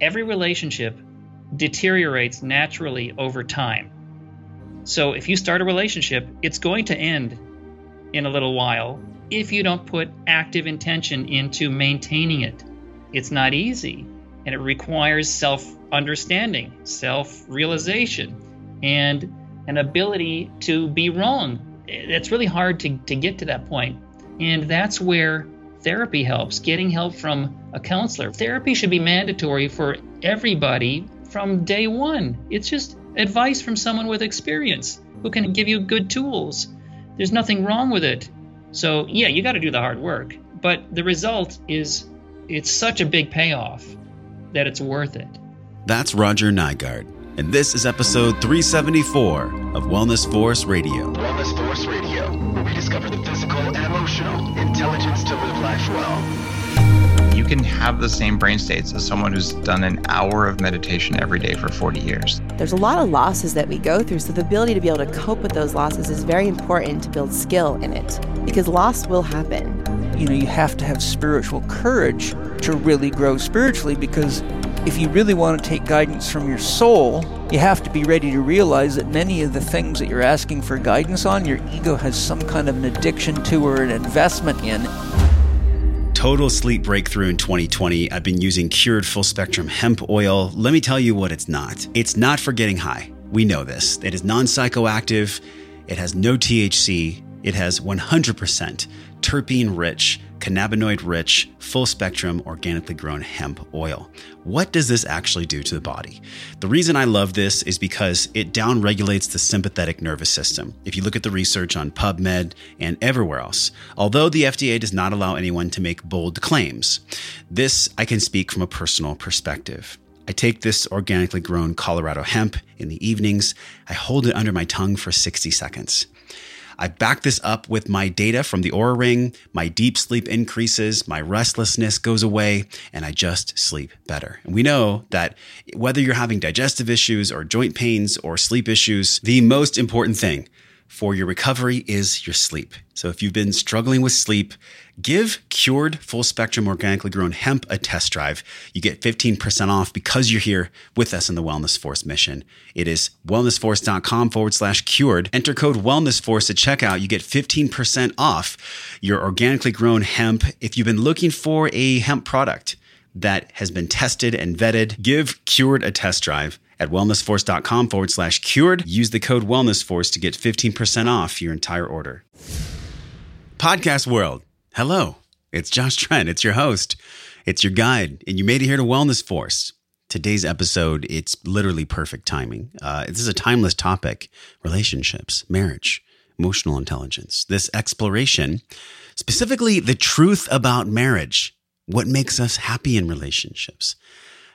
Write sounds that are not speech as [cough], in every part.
every relationship deteriorates naturally over time. So if you start a relationship, it's going to end in a little while if you don't put active intention into maintaining it. It's not easy and it requires self understanding, self realization, and an ability to be wrong. It's really hard to, to get to that point. And that's where therapy helps, getting help from a counselor. Therapy should be mandatory for everybody from day one. It's just advice from someone with experience who can give you good tools. There's nothing wrong with it. So, yeah, you got to do the hard work, but the result is it's such a big payoff that it's worth it. That's Roger Nygard, and this is episode 374 of Wellness Force Radio. Wellness Force Radio, where we discover the physical and emotional intelligence to live life well. You can have the same brain states as someone who's done an hour of meditation every day for 40 years. There's a lot of losses that we go through, so the ability to be able to cope with those losses is very important to build skill in it because loss will happen. You know, you have to have spiritual courage to really grow spiritually because if you really want to take guidance from your soul, you have to be ready to realize that many of the things that you're asking for guidance on, your ego has some kind of an addiction to or an investment in. Total sleep breakthrough in 2020. I've been using cured full spectrum hemp oil. Let me tell you what it's not. It's not for getting high. We know this. It is non psychoactive, it has no THC, it has 100% terpene rich, cannabinoid rich, full spectrum, organically grown hemp oil. What does this actually do to the body? The reason I love this is because it downregulates the sympathetic nervous system. If you look at the research on PubMed and everywhere else, although the FDA does not allow anyone to make bold claims, this I can speak from a personal perspective. I take this organically grown Colorado hemp in the evenings. I hold it under my tongue for 60 seconds. I back this up with my data from the Oura Ring. My deep sleep increases, my restlessness goes away, and I just sleep better. And we know that whether you're having digestive issues or joint pains or sleep issues, the most important thing for your recovery is your sleep. So if you've been struggling with sleep, give cured full spectrum organically grown hemp a test drive. You get 15% off because you're here with us in the Wellness Force mission. It is wellnessforce.com forward slash cured. Enter code Wellness Force at checkout. You get 15% off your organically grown hemp. If you've been looking for a hemp product that has been tested and vetted, give cured a test drive at wellnessforce.com forward slash cured. Use the code wellnessforce to get 15% off your entire order. Podcast world, hello. It's Josh Trent. It's your host. It's your guide, and you made it here to Wellness Force. Today's episode, it's literally perfect timing. Uh, this is a timeless topic relationships, marriage, emotional intelligence, this exploration, specifically the truth about marriage, what makes us happy in relationships.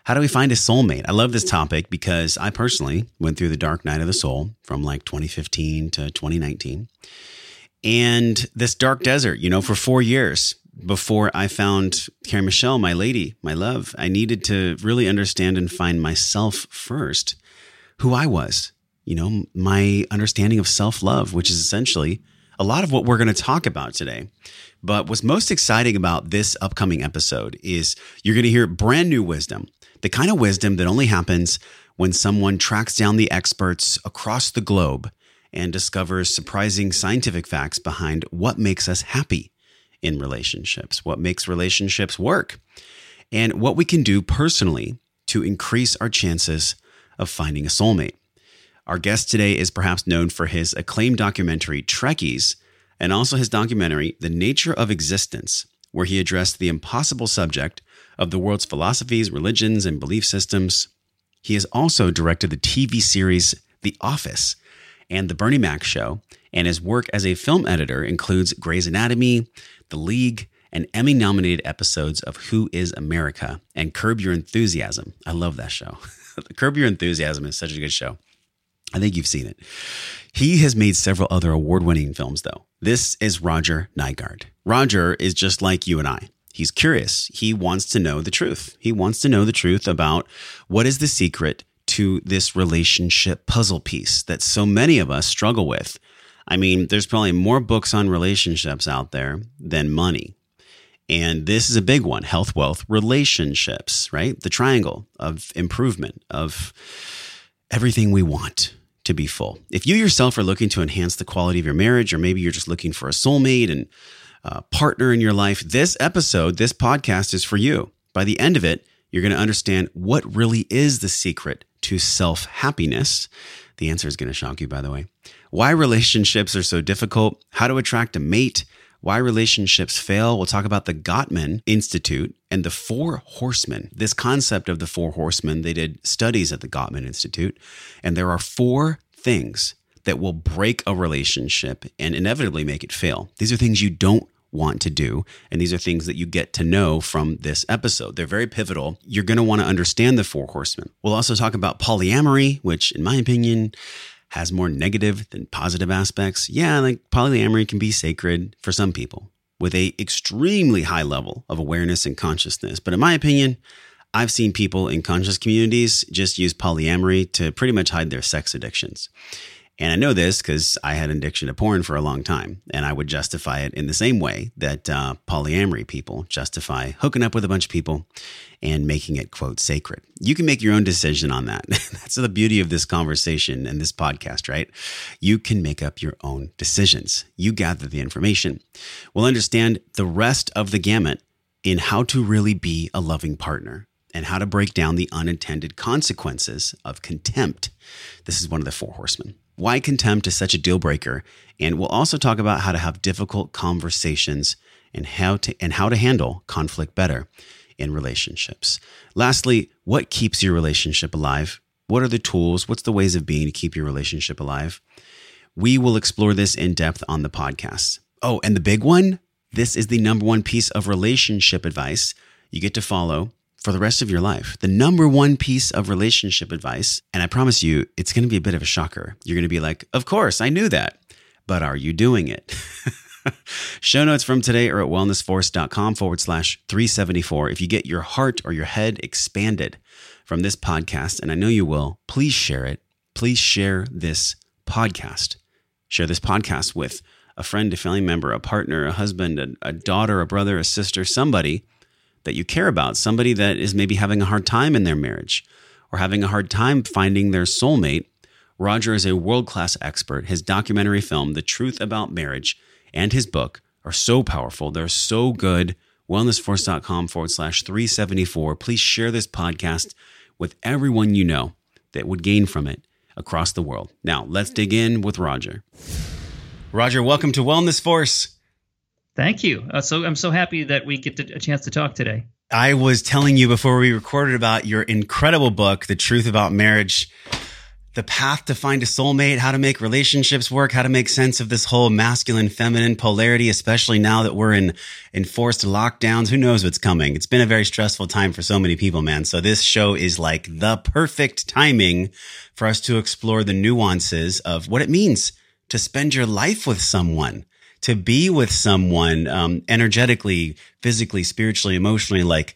How do we find a soulmate? I love this topic because I personally went through the dark night of the soul from like 2015 to 2019. And this dark desert, you know, for four years before I found Carrie Michelle, my lady, my love, I needed to really understand and find myself first, who I was, you know, my understanding of self love, which is essentially a lot of what we're going to talk about today. But what's most exciting about this upcoming episode is you're going to hear brand new wisdom the kind of wisdom that only happens when someone tracks down the experts across the globe and discovers surprising scientific facts behind what makes us happy in relationships, what makes relationships work, and what we can do personally to increase our chances of finding a soulmate. Our guest today is perhaps known for his acclaimed documentary, Trekkies, and also his documentary, The Nature of Existence, where he addressed the impossible subject of the world's philosophies, religions, and belief systems. He has also directed the TV series The Office and The Bernie Mac Show, and his work as a film editor includes Grey's Anatomy, The League, and Emmy nominated episodes of Who is America and Curb Your Enthusiasm. I love that show. [laughs] Curb Your Enthusiasm is such a good show. I think you've seen it. He has made several other award winning films, though. This is Roger Nygard. Roger is just like you and I. He's curious. He wants to know the truth. He wants to know the truth about what is the secret to this relationship puzzle piece that so many of us struggle with. I mean, there's probably more books on relationships out there than money. And this is a big one health, wealth, relationships, right? The triangle of improvement, of everything we want to be full. If you yourself are looking to enhance the quality of your marriage, or maybe you're just looking for a soulmate and a partner in your life, this episode, this podcast is for you. By the end of it, you're going to understand what really is the secret to self happiness. The answer is going to shock you, by the way. Why relationships are so difficult, how to attract a mate, why relationships fail. We'll talk about the Gottman Institute and the Four Horsemen. This concept of the Four Horsemen, they did studies at the Gottman Institute, and there are four things that will break a relationship and inevitably make it fail. These are things you don't want to do. And these are things that you get to know from this episode. They're very pivotal. You're going to want to understand the four horsemen. We'll also talk about polyamory, which, in my opinion, has more negative than positive aspects. Yeah, like polyamory can be sacred for some people with a extremely high level of awareness and consciousness. But in my opinion, I've seen people in conscious communities just use polyamory to pretty much hide their sex addictions. And I know this because I had an addiction to porn for a long time, and I would justify it in the same way that uh, polyamory people justify hooking up with a bunch of people and making it, quote, sacred. You can make your own decision on that. [laughs] That's the beauty of this conversation and this podcast, right? You can make up your own decisions. You gather the information. We'll understand the rest of the gamut in how to really be a loving partner and how to break down the unintended consequences of contempt. This is one of the four horsemen why contempt is such a deal breaker, and we'll also talk about how to have difficult conversations and how to and how to handle conflict better in relationships. Lastly, what keeps your relationship alive? What are the tools? What's the ways of being to keep your relationship alive? We will explore this in depth on the podcast. Oh, and the big one, this is the number one piece of relationship advice you get to follow for the rest of your life. The number one piece of relationship advice, and I promise you, it's going to be a bit of a shocker. You're going to be like, Of course, I knew that, but are you doing it? [laughs] Show notes from today are at wellnessforce.com forward slash 374. If you get your heart or your head expanded from this podcast, and I know you will, please share it. Please share this podcast. Share this podcast with a friend, a family member, a partner, a husband, a, a daughter, a brother, a sister, somebody that you care about, somebody that is maybe having a hard time in their marriage or having a hard time finding their soulmate. Roger is a world class expert. His documentary film, The Truth About Marriage, and his book are so powerful. They're so good. Wellnessforce.com forward slash 374. Please share this podcast with everyone you know that would gain from it across the world. Now, let's dig in with Roger. Roger, welcome to Wellness Force. Thank you. Uh, so I'm so happy that we get to, a chance to talk today. I was telling you before we recorded about your incredible book, The Truth About Marriage, the path to find a soulmate, how to make relationships work, how to make sense of this whole masculine feminine polarity, especially now that we're in enforced lockdowns. Who knows what's coming? It's been a very stressful time for so many people, man. So this show is like the perfect timing for us to explore the nuances of what it means to spend your life with someone to be with someone um, energetically, physically, spiritually, emotionally. Like,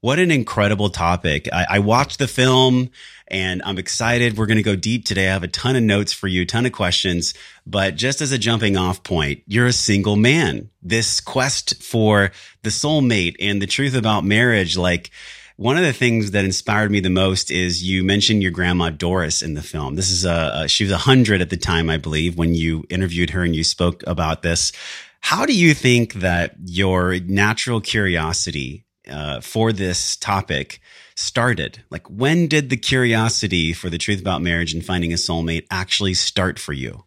what an incredible topic. I, I watched the film and I'm excited. We're going to go deep today. I have a ton of notes for you, a ton of questions. But just as a jumping off point, you're a single man. This quest for the soulmate and the truth about marriage, like, one of the things that inspired me the most is you mentioned your grandma Doris in the film. This is a, a she was a hundred at the time, I believe, when you interviewed her and you spoke about this. How do you think that your natural curiosity uh, for this topic started? Like, when did the curiosity for the truth about marriage and finding a soulmate actually start for you?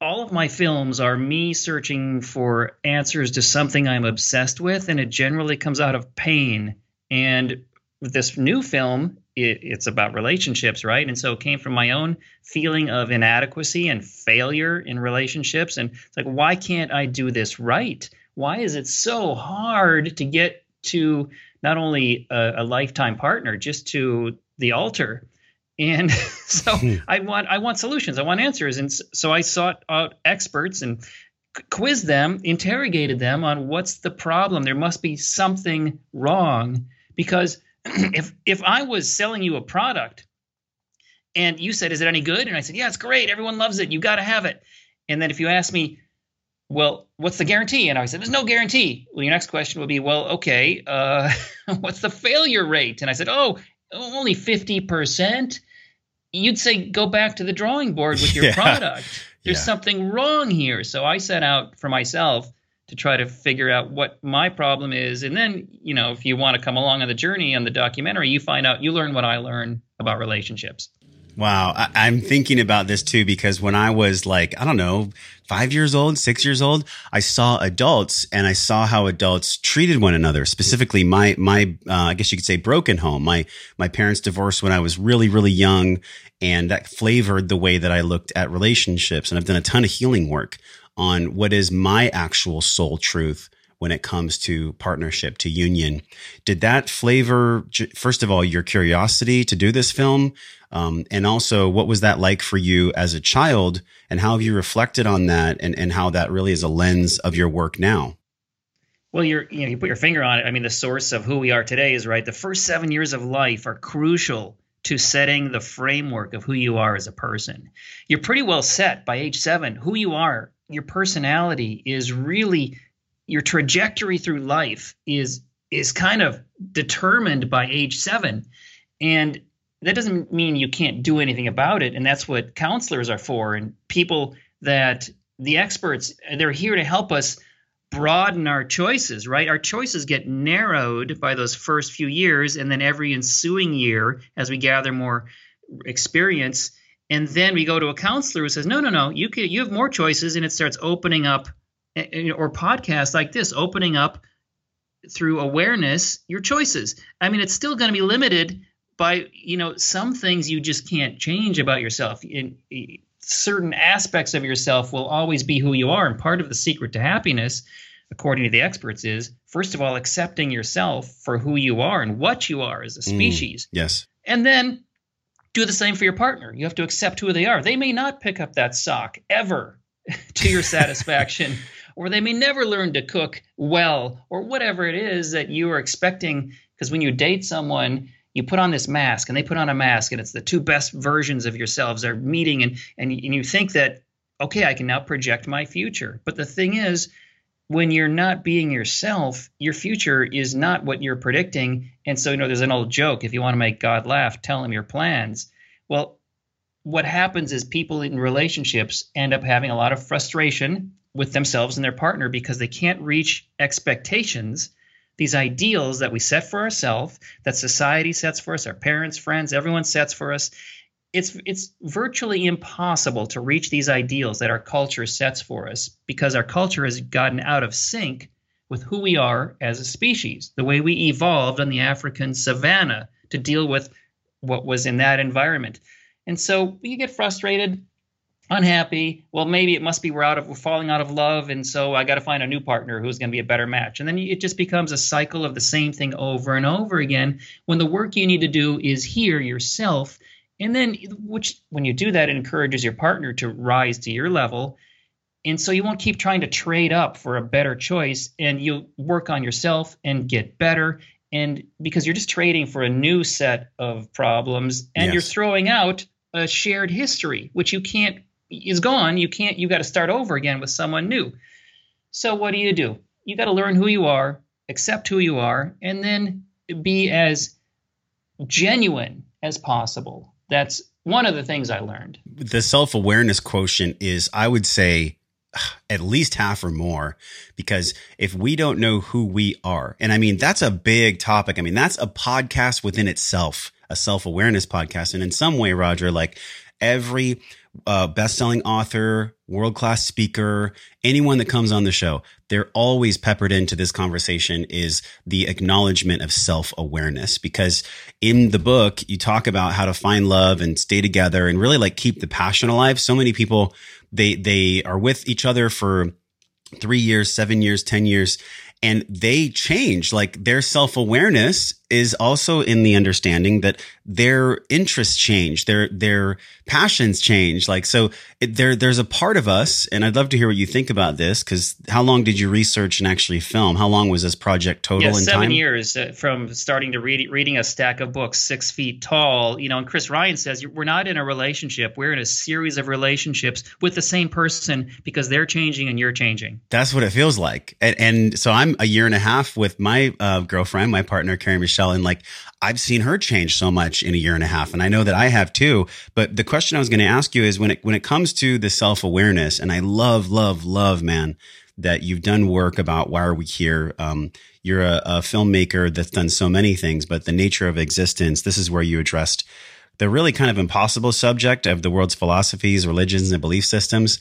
all of my films are me searching for answers to something I'm obsessed with, and it generally comes out of pain. And this new film, it, it's about relationships, right? And so it came from my own feeling of inadequacy and failure in relationships. And it's like, why can't I do this right? Why is it so hard to get to not only a, a lifetime partner, just to the altar? And [laughs] so hmm. I want I want solutions. I want answers. And so I sought out experts and quizzed them, interrogated them on what's the problem. There must be something wrong because [clears throat] if if I was selling you a product and you said, "Is it any good?" and I said, "Yeah, it's great. Everyone loves it. You got to have it." And then if you ask me, well, what's the guarantee? And I said, there's no guarantee. Well, your next question would be, well, okay, uh, [laughs] what's the failure rate? And I said, oh, only 50%. You'd say, go back to the drawing board with your [laughs] Yeah. product. There's Yeah. something wrong here. So I set out for myself to try to figure out what my problem is. And then, you know, if you want to come along on the journey on the documentary, you find out, you learn what I learn about relationships. Wow. I, I'm thinking about this too because when I was like, I don't know, five years old, six years old, I saw adults and I saw how adults treated one another. Specifically, my, my, uh, I guess you could say broken home. My, my parents divorced when I was really, really young and that flavored the way that I looked at relationships. And I've done a ton of healing work on what is my actual soul truth when it comes to partnership, to union. Did that flavor, first of all, your curiosity to do this film? Um, and also, what was that like for you as a child? And how have you reflected on that and, and how that really is a lens of your work now? Well, you're, you know, you put your finger on it. I mean, the source of who we are today is right. The first seven years of life are crucial to setting the framework of who you are as a person. You're pretty well set by age seven. Who you are, your personality is really your trajectory through life is is kind of determined by age seven, and that doesn't mean you can't do anything about it. And that's what counselors are for, and people that the experts they're here to help us broaden our choices, right? Our choices get narrowed by those first few years, and then every ensuing year, as we gather more experience, and then we go to a counselor who says, "No, no, no, you can, you have more choices," and it starts opening up, eh, eh, or podcasts like this, opening up through awareness your choices. I mean, it's still going to be limited by you know some things you just can't change about yourself. In, in certain aspects of yourself will always be who you are, and part of the secret to happiness according to the experts, is first of all accepting yourself for who you are and what you are as a mm, species. Yes. And then do the same for your partner. You have to accept who they are. They may not pick up that sock ever [laughs] to your satisfaction, [laughs] or they may never learn to cook well, or whatever it is that you are expecting. Because when you date someone, you put on this mask and they put on a mask, and it's the two best versions of yourselves are meeting, and, and, and you think that, okay, I can now project my future. But the thing is, when you're not being yourself, your future is not what you're predicting. And so, you know, there's an old joke if you want to make God laugh, tell him your plans. Well, what happens is people in relationships end up having a lot of frustration with themselves and their partner because they can't reach expectations, these ideals that we set for ourselves, that society sets for us, our parents, friends, everyone sets for us. It's it's virtually impossible to reach these ideals that our culture sets for us because our culture has gotten out of sync with who we are as a species, the way we evolved on the African savanna to deal with what was in that environment. And so you get frustrated, unhappy. Well, maybe it must be we're out of we're falling out of love, and so I got to find a new partner who's going to be a better match. And then it just becomes a cycle of the same thing over and over again. When the work you need to do is here yourself, and then which when you do that, it encourages your partner to rise to your level. And so you won't keep trying to trade up for a better choice, and you'll work on yourself and get better. And because you're just trading for a new set of problems, and you're throwing out a shared history, which you can't is gone. You can't. You got to start over again with someone new. So what do you do? You got to learn who you are, accept who you are, and then be as genuine as possible. That's one of the things I learned. the self awareness quotient is, I would say, at least half or more. Because if we don't know who we are, and I mean, that's a big topic. I mean, that's a podcast within itself, a self awareness podcast. And in some way, Roger, like every uh, best selling author, world class speaker, anyone that comes on the show, they're always peppered into this conversation is the acknowledgement of self awareness. Because in the book, you talk about how to find love and stay together and really like keep the passion alive. So many people, they, they are with each other for three years, seven years, 10 years, and they change like their self awareness is also in the understanding that their interests change, their their passions change. Like so, it, there there's a part of us, and I'd love to hear what you think about this. Because how long did you research and actually film? How long was this project total yeah, seven time? years uh, from starting to read, reading a stack of books six feet tall. You know, and Chris Ryan says we're not in a relationship; we're in a series of relationships with the same person because they're changing and you're changing. That's what it feels like. And, and so I'm a year and a half with my uh, girlfriend, my partner, Carrie Michelle, and like I've seen her change so much in a year and a half. And I know that I have too. But the question I was going to ask you is when it, when it comes to the self awareness, and I love, love, love, man, that you've done work about why are we here? Um, you're a, a filmmaker that's done so many things, but the nature of existence, this is where you addressed the really kind of impossible subject of the world's philosophies, religions, and belief systems.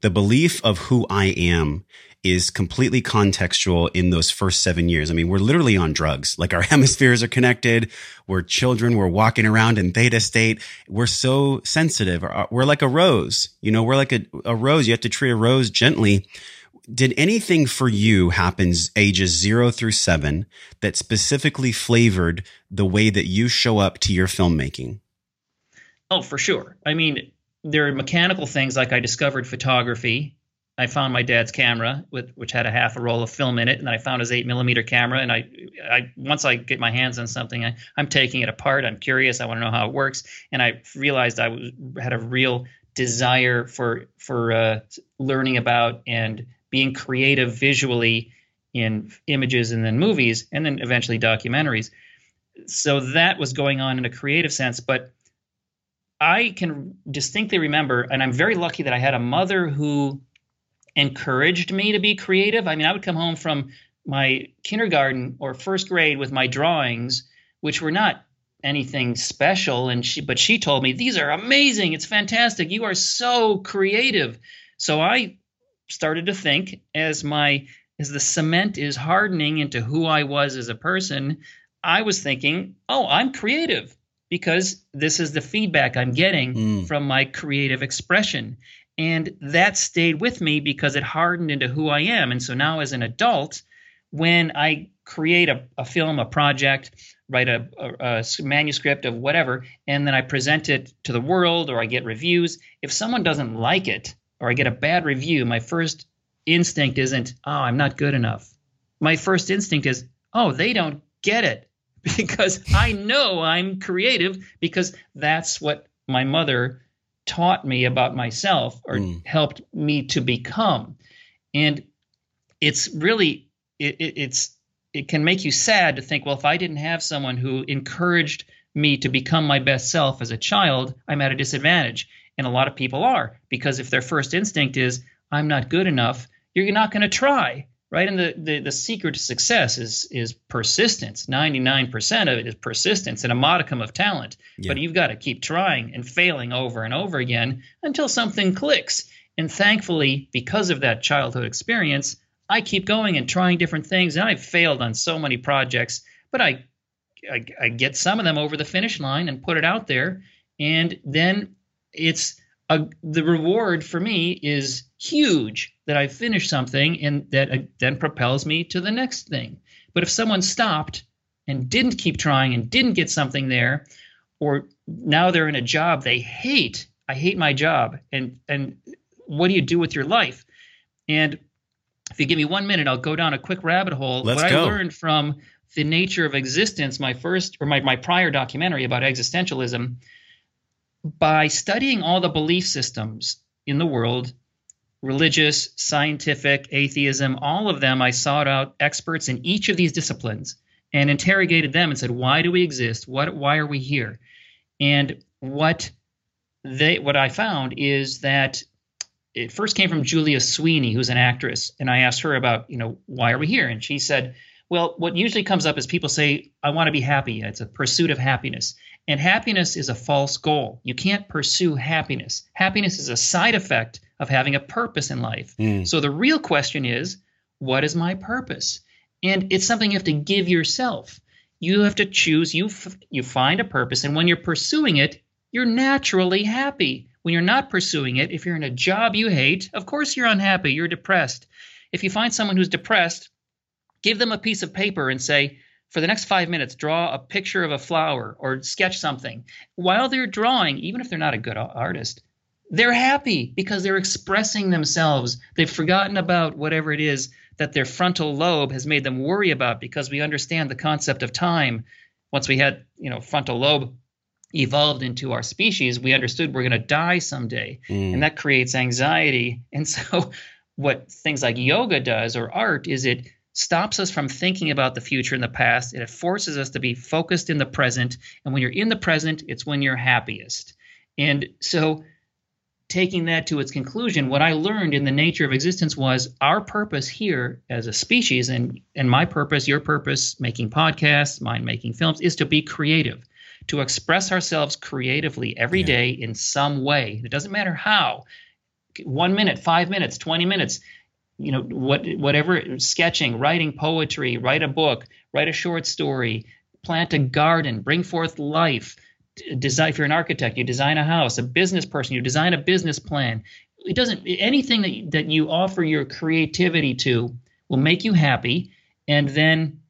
The belief of who I am is completely contextual in those first seven years. I mean, we're literally on drugs. Like our [laughs] hemispheres are connected. We're children. We're walking around in theta state. We're so sensitive. Uh, we're like a rose. You know, we're like a, a rose. You have to treat a rose gently. Did anything for you happens ages zero through seven that specifically flavored the way that you show up to your filmmaking? Oh, for sure. I mean, there are mechanical things like I discovered photography. I found my dad's camera, with, which had a half a roll of film in it, and then I found his eight millimeter camera. And I, I once I get my hands on something, I, I'm taking it apart. I'm curious. I want to know how it works, and I realized I was had a real desire for for uh, learning about and being creative visually in images and then movies and then eventually documentaries. So that was going on in a creative sense, but I can distinctly remember, and I'm very lucky that I had a mother who encouraged me to be creative. I mean, I would come home from my kindergarten or first grade with my drawings, which were not anything special, and she but she told me these are amazing. It's fantastic. You are so creative. So I started to think as my as the cement is hardening into who I was as a person, I was thinking, oh, I'm creative because this is the feedback I'm getting mm. from my creative expression. And that stayed with me because it hardened into who I am. And so now, as an adult, when I create a, a film, a project, write a, a, a, manuscript of whatever, and then I present it to the world or I get reviews, if someone doesn't like it or I get a bad review, my first instinct isn't, oh, I'm not good enough. My first instinct is, oh, they don't get it. [laughs] because I know I'm creative because that's what my mother taught me about myself or mm. helped me to become. And it's really it, it, it's it can make you sad to think, well, if I didn't have someone who encouraged me to become my best self as a child, I'm at a disadvantage. And a lot of people are because if their first instinct is I'm not good enough, you're not going to try right? And the, the, the secret to success is is persistence. Ninety nine percent of it is persistence and a modicum of talent. Yeah. But you've got to keep trying and failing over and over again until something clicks. And thankfully, because of that childhood experience, I keep going and trying different things. And I've failed on so many projects, but I, I, I get some of them over the finish line and put it out there. And then it's a, the reward for me is huge that I finished something and that uh, then propels me to the next thing. But if someone stopped and didn't keep trying and didn't get something there, or now they're in a job they hate, I hate my job, and and what do you do with your life? And if you give me one minute, I'll go down a quick rabbit hole. Let's what go. I learned from the nature of existence, my first or my, my prior documentary about existentialism, by studying all the belief systems in the world religious, scientific, atheism, all of them, I sought out experts in each of these disciplines and interrogated them and said, why do we exist? What, why are we here? And what they, what I found is that it first came from Julia Sweeney, who's an actress, and I asked her about, you know, why are we here? And she said, well, what usually comes up is people say, I want to be happy. It's a pursuit of happiness. And happiness is a false goal. You can't pursue happiness. Happiness is a side effect of having a purpose in life. Mm. So the real question is, what is my purpose? And it's something you have to give yourself. You have to choose. You f- you find a purpose, and when you're pursuing it, you're naturally happy. When you're not pursuing it, if you're in a job you hate, of course you're unhappy. You're depressed. If you find someone who's depressed, give them a piece of paper and say, for the next five minutes, draw a picture of a flower or sketch something. While they're drawing, even if they're not a good artist, they're happy because they're expressing themselves. They've forgotten about whatever it is that their frontal lobe has made them worry about because we understand the concept of time. Once we had, you know, frontal lobe evolved into our species, we understood we're going to die someday. Mm. And that creates anxiety. And so, [laughs] what things like yoga does or art is it stops us from thinking about the future and the past. It forces us to be focused in the present. And when you're in the present, it's when you're happiest. And so, taking that to its conclusion, what I learned in the nature of existence was our purpose here as a species, and, and my purpose, your purpose, making podcasts, mine making films, is to be creative, to express ourselves creatively every yeah. day in some way. It doesn't matter how. One minute, five minutes, 20 minutes, you know, what, whatever, sketching, writing poetry, write a book, write a short story, plant a garden, bring forth life. Design if you're an architect you design a house a business person you design a business plan. It doesn't anything that, that you offer your creativity to will make you happy and then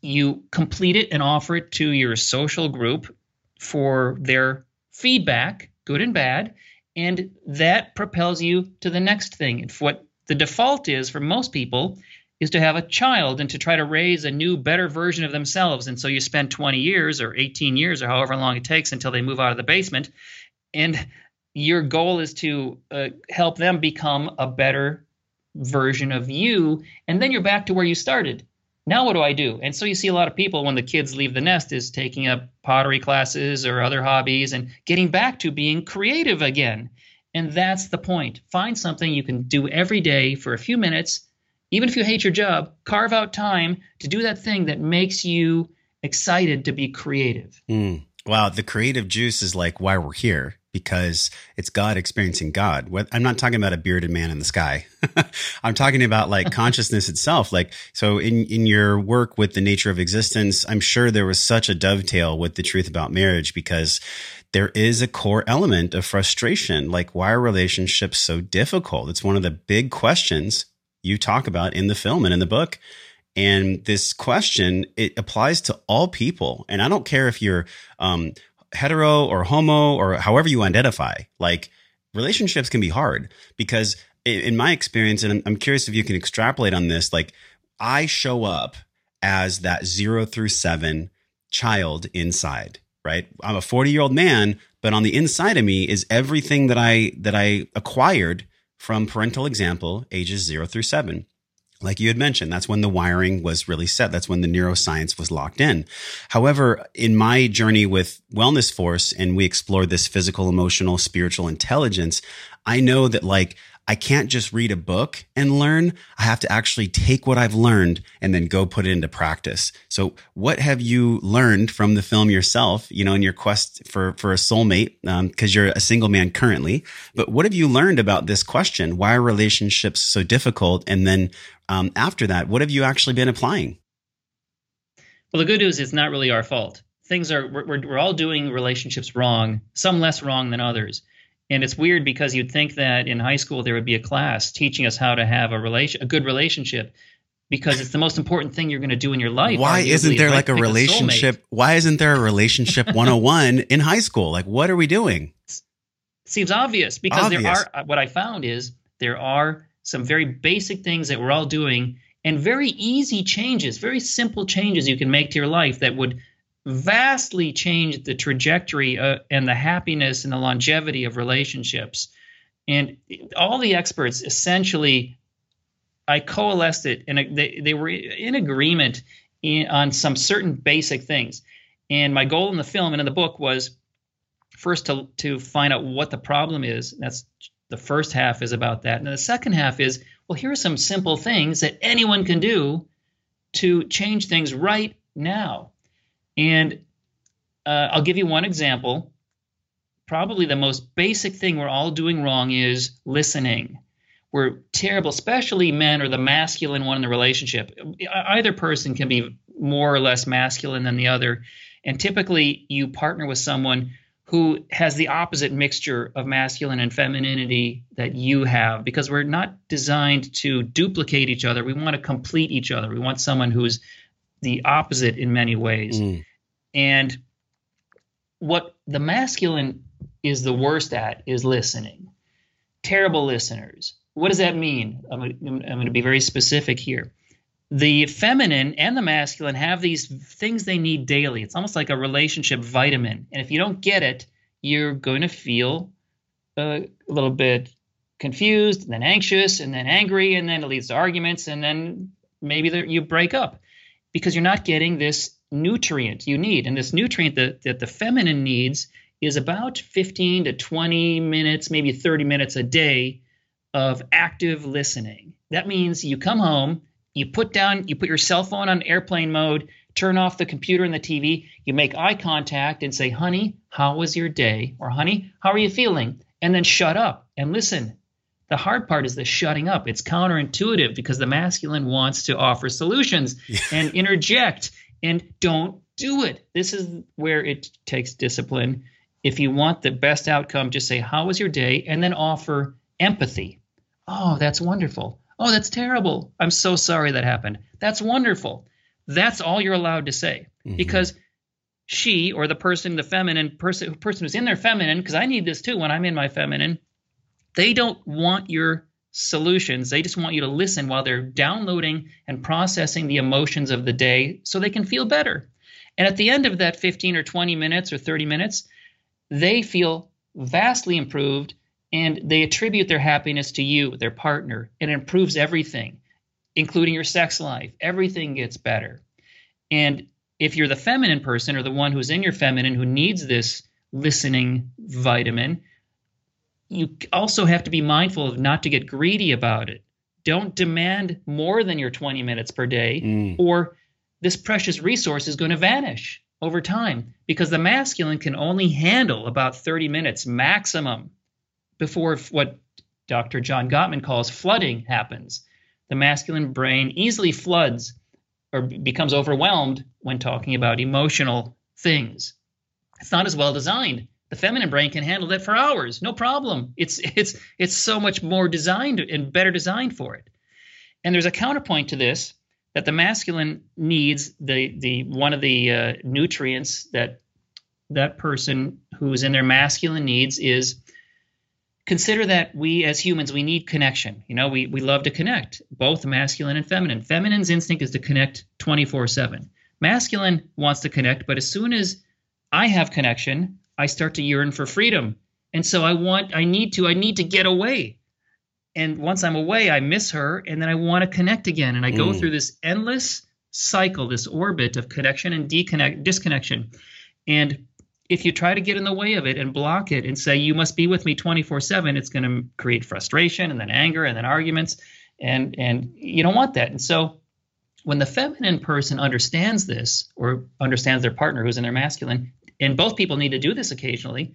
you complete it and offer it to your social group for their feedback good and bad and that propels you to the next thing. And what the default is for most people is to have a child and to try to raise a new, better version of themselves. And so you spend 20 years or 18 years or however long it takes until they move out of the basement. And your goal is to uh, help them become a better version of you. And then you're back to where you started. Now what do I do? And so you see a lot of people when the kids leave the nest is taking up pottery classes or other hobbies and getting back to being creative again. And that's the point. Find something you can do every day for a few minutes even if you hate your job, carve out time to do that thing that makes you excited to be creative. Mm. Wow, the creative juice is like why we're here because it's God experiencing God. I'm not talking about a bearded man in the sky. [laughs] I'm talking about like [laughs] consciousness itself. Like, so in, in your work with the nature of existence, I'm sure there was such a dovetail with the truth about marriage because there is a core element of frustration. Like, why are relationships so difficult? It's one of the big questions you talk about in the film and in the book. And this question, it applies to all people. And I don't care if you're um, hetero or homo or however you identify, like relationships can be hard because in my experience, and I'm curious if you can extrapolate on this, like I show up as that zero through seven child inside, right? I'm a 40 year old man, but on the inside of me is everything that I, that I acquired from parental example, ages zero through seven. Like you had mentioned, that's when the wiring was really set. That's when the neuroscience was locked in. However, in my journey with Wellness Force and we explored this physical, emotional, spiritual intelligence, I know that like I can't just read a book and learn. I have to actually take what I've learned and then go put it into practice. So what have you learned from the film yourself, you know, in your quest for, for a soulmate? Um, cause you're a single man currently, but what have you learned about this question? Why are relationships so difficult? And then, um, after that, what have you actually been applying? Well, the good news is it's not really our fault. Things are, we're, we're all doing relationships wrong, some less wrong than others. And it's weird because you'd think that in high school there would be a class teaching us how to have a relation, a good relationship, because it's the most important thing you're going to do in your life. Why isn't there like a relationship? A why isn't there a relationship [laughs] 101 in high school? Like, what are we doing? Seems obvious because obvious. there are. What I found is there are some very basic things that we're all doing, and very easy changes, very simple changes you can make to your life that would vastly changed the trajectory uh, and the happiness and the longevity of relationships. And all the experts essentially, I coalesced it, and they, they were in agreement in, on some certain basic things. And my goal in the film and in the book was first to, to find out what the problem is. That's the first half is about that. And the second half is, well, here are some simple things that anyone can do to change things right now. And uh, I'll give you one example. Probably the most basic thing we're all doing wrong is listening. We're terrible, especially men or the masculine one in the relationship. Either person can be more or less masculine than the other. And typically, you partner with someone who has the opposite mixture of masculine and femininity that you have because we're not designed to duplicate each other. We want to complete each other. We want someone who's the opposite in many ways. Mm. And what the masculine is the worst at is listening. Terrible listeners. What does that mean? I'm, I'm going to be very specific here. The feminine and the masculine have these things they need daily. It's almost like a relationship vitamin. And if you don't get it, you're going to feel uh, a little bit confused, and then anxious, and then angry, and then it leads to arguments, and then maybe you break up because you're not getting this nutrient you need. And this nutrient that, that the feminine needs is about 15 to 20 minutes, maybe 30 minutes a day of active listening. That means you come home, you put down, you put your cell phone on airplane mode, turn off the computer and the TV, you make eye contact and say, honey, how was your day? Or honey, how are you feeling? And then shut up and listen. The hard part is the shutting up. It's counterintuitive because the masculine wants to offer solutions [laughs] and interject and don't do it. This is where it takes discipline. If you want the best outcome, just say, How was your day? and then offer empathy. Oh, that's wonderful. Oh, that's terrible. I'm so sorry that happened. That's wonderful. That's all you're allowed to say mm-hmm. because she or the person, the feminine person, person who's in their feminine, because I need this too when I'm in my feminine, they don't want your solutions. They just want you to listen while they're downloading and processing the emotions of the day so they can feel better. And at the end of that 15 or 20 minutes or 30 minutes, they feel vastly improved and they attribute their happiness to you, their partner. It improves everything, including your sex life. Everything gets better. And if you're the feminine person or the one who's in your feminine who needs this listening vitamin, you also have to be mindful of not to get greedy about it. Don't demand more than your 20 minutes per day, Mm. or this precious resource is going to vanish over time because the masculine can only handle about 30 minutes maximum before what Dr. John Gottman calls flooding happens. The masculine brain easily floods or becomes overwhelmed when talking about emotional things. It's not as well designed. The feminine brain can handle that for hours, no problem. It's it's it's so much more designed and better designed for it. And there's a counterpoint to this that the masculine needs the the one of the uh, nutrients that that person who is in their masculine needs is consider that we as humans we need connection you know we, we love to connect both masculine and feminine feminine's instinct is to connect 24-7 masculine wants to connect but as soon as i have connection i start to yearn for freedom. And so i want i need to i need to get away. And once i'm away i miss her and then i want to connect again. And i go Mm. through this endless cycle this orbit of connection and deconnect disconnection. And if you try to get in the way of it and block it and say you must be with me 24/7 it's going to create frustration and then anger and then arguments. And and you don't want that. And so when the feminine person understands this or understands their partner who's in their masculine and both people need to do this occasionally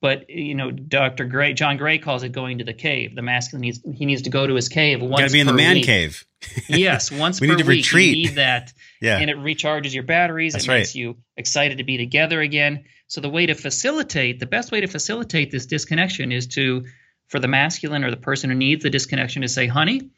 but you know Dr. Gray John Gray calls it going to the cave the masculine needs he needs to go to his cave once Got to be in the man week. cave. [laughs] yes once We per need to week retreat. you need that [laughs] Yeah. and it recharges your batteries. That's it makes you excited to be together again. So the way to facilitate, the best way to facilitate this disconnection is to, for the masculine or the person who needs the disconnection, to say, "Honey,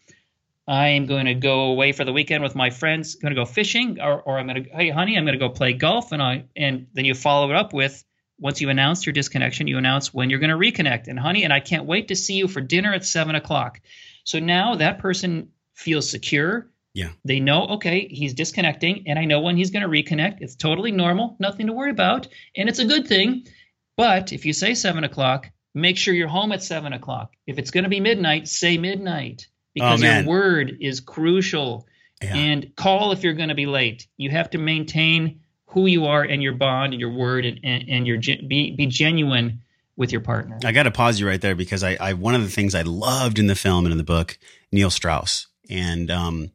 I am going to go away for the weekend with my friends. Going to go fishing, or, or I'm going to, hey, honey, I'm going to go play golf." And I, and then you follow it up with. Once you announce your disconnection, you announce when you're going to reconnect. And honey, and I can't wait to see you for dinner at seven o'clock. So now that person feels secure Yeah. they know okay he's disconnecting and i know when he's going to reconnect it's totally normal nothing to worry about and it's a good thing but if you say seven o'clock make sure you're home at seven o'clock if it's going to be midnight say midnight because your word is crucial Yeah. and call if you're going to be late you have to maintain who you are and your bond and your word and, and, and your be, be genuine with your partner I got to pause you right there because I, I one of the things I loved in the film and in the book, Neil Strauss, and um,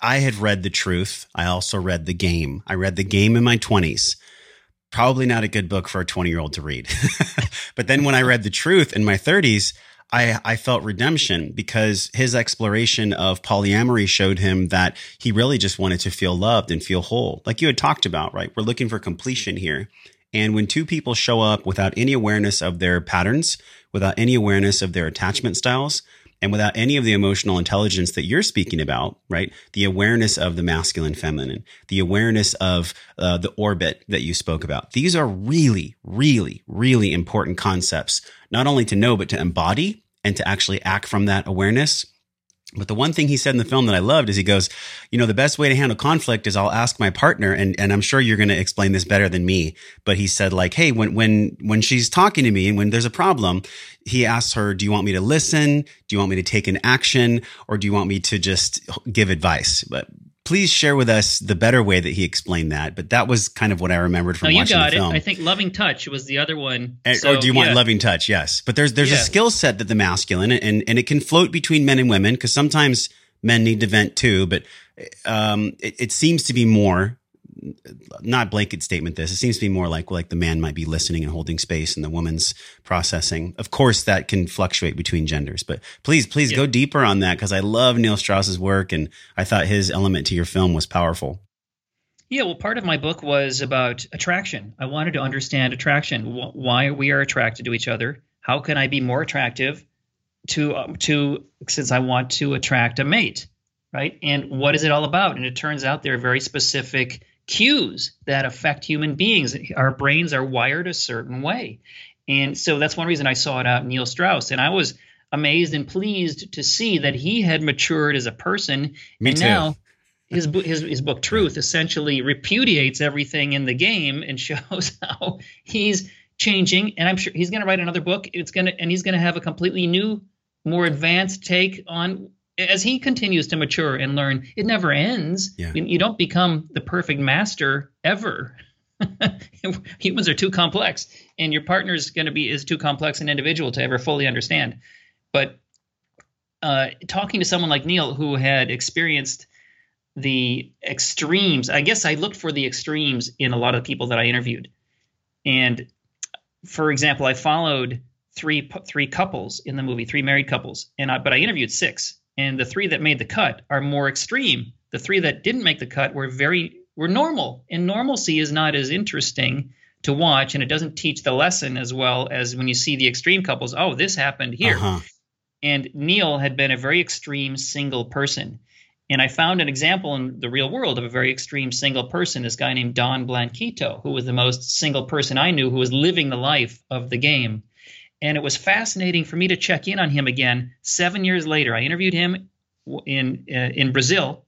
I had read The Truth. I also read The Game. I read The Game in my twenties. Probably not a good book for a twenty year old to read. [laughs] but then when I read The Truth in my thirties, I, I felt redemption because his exploration of polyamory showed him that he really just wanted to feel loved and feel whole, like you had talked about, right? We're looking for completion here. And when two people show up without any awareness of their patterns, without any awareness of their attachment styles, and without any of the emotional intelligence that you're speaking about, right? The awareness of the masculine, feminine, the awareness of uh, the orbit that you spoke about. These are really, really, really important concepts, not only to know, but to embody and to actually act from that awareness. But the one thing he said in the film that I loved is he goes, you know, the best way to handle conflict is I'll ask my partner, and, and I'm sure you're going to explain this better than me. But he said like, Hey, when, when, when she's talking to me and when there's a problem, he asks her, do you want me to listen? Do you want me to take an action? Or do you want me to just give advice? But please share with us the better way that he explained that. But that was kind of what I remembered from no, you watching got the it. film. I think loving touch was the other one. And- So, or do you want yeah. loving touch? Yes. But there's there's a skill set that the masculine and and it can float between men and women because sometimes men need to vent too, but um it, it seems to be more not blanket statement this. It seems to be more like like the man might be listening and holding space and the woman's processing. Of course that can fluctuate between genders, but please please Yeah. go deeper on that because I love Neil Strauss's work and I thought his element to your film was powerful. Yeah, well, part of my book was about attraction. I wanted to understand attraction, wh- why we are attracted to each other. How can I be more attractive to um, to since I want to attract a mate, right? And what is it all about? And it turns out there are very specific cues that affect human beings. Our brains are wired a certain way, and so that's one reason I sought out Neil Strauss, and I was amazed and pleased to see that he had matured as a person, Me and too. now his, his his book [laughs] Truth essentially repudiates everything in the game and [laughs] shows how he's changing. And I'm sure he's going to write another book. It's going to and he's going to have a completely new, more advanced take on as he continues to mature and learn. It never ends. Yeah. You, don't become the perfect master ever. [laughs] Humans are too complex, and your partner is going to be is too complex an individual to ever fully understand. But uh, talking to someone like Neil, who had experienced the extremes. I guess I looked for the extremes in a lot of people that I interviewed. And for example, I followed three three couples in the movie, three married couples, and I, but I interviewed six, and the three that made the cut are more extreme. The three that didn't make the cut were very were normal, and normalcy is not as interesting to watch, and it doesn't teach the lesson as well as when you see the extreme couples. Oh, this happened here. Uh-huh. And Neil had been a very extreme single person. And I found an example in the real world of a very extreme single person, this guy named Don Blanquito, who was the most single person I knew who was living the life of the game. And it was fascinating for me to check in on him again seven years later. I interviewed him in uh, in Brazil,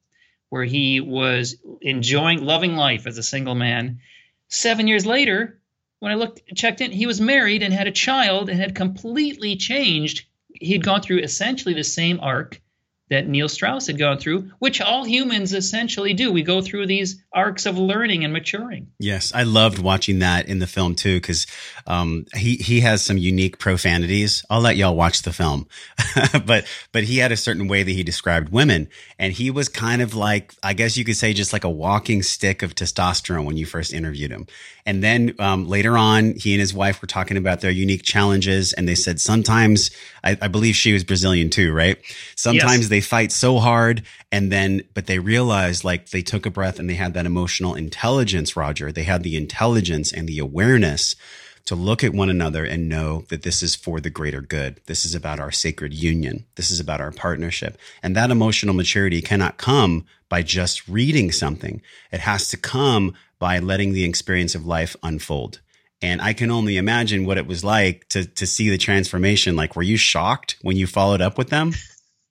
where he was enjoying loving life as a single man. Seven years later, when I looked checked in, he was married and had a child and had completely changed. He'd gone through essentially the same arc that Neil Strauss had gone through, which all humans essentially do. We go through these arcs of learning and maturing. Yes, I loved watching that in the film too because um, he he has some unique profanities. I'll let y'all watch the film, [laughs] but but he had a certain way that he described women, and he was kind of like I guess you could say just like a walking stick of testosterone when you first interviewed him. And then um, later on, he and his wife were talking about their unique challenges, and they said sometimes I, I believe she was Brazilian too, right? Sometimes Yes. they fight so hard, and then but they realized like they took a breath and they had that emotional intelligence, Roger. They had the intelligence and the awareness to look at one another and know that this is for the greater good. This is about our sacred union. This is about our partnership. And that emotional maturity cannot come by just reading something. It has to come by letting the experience of life unfold. And I can only imagine what it was like to, to see the transformation. Like, were you shocked when you followed up with them?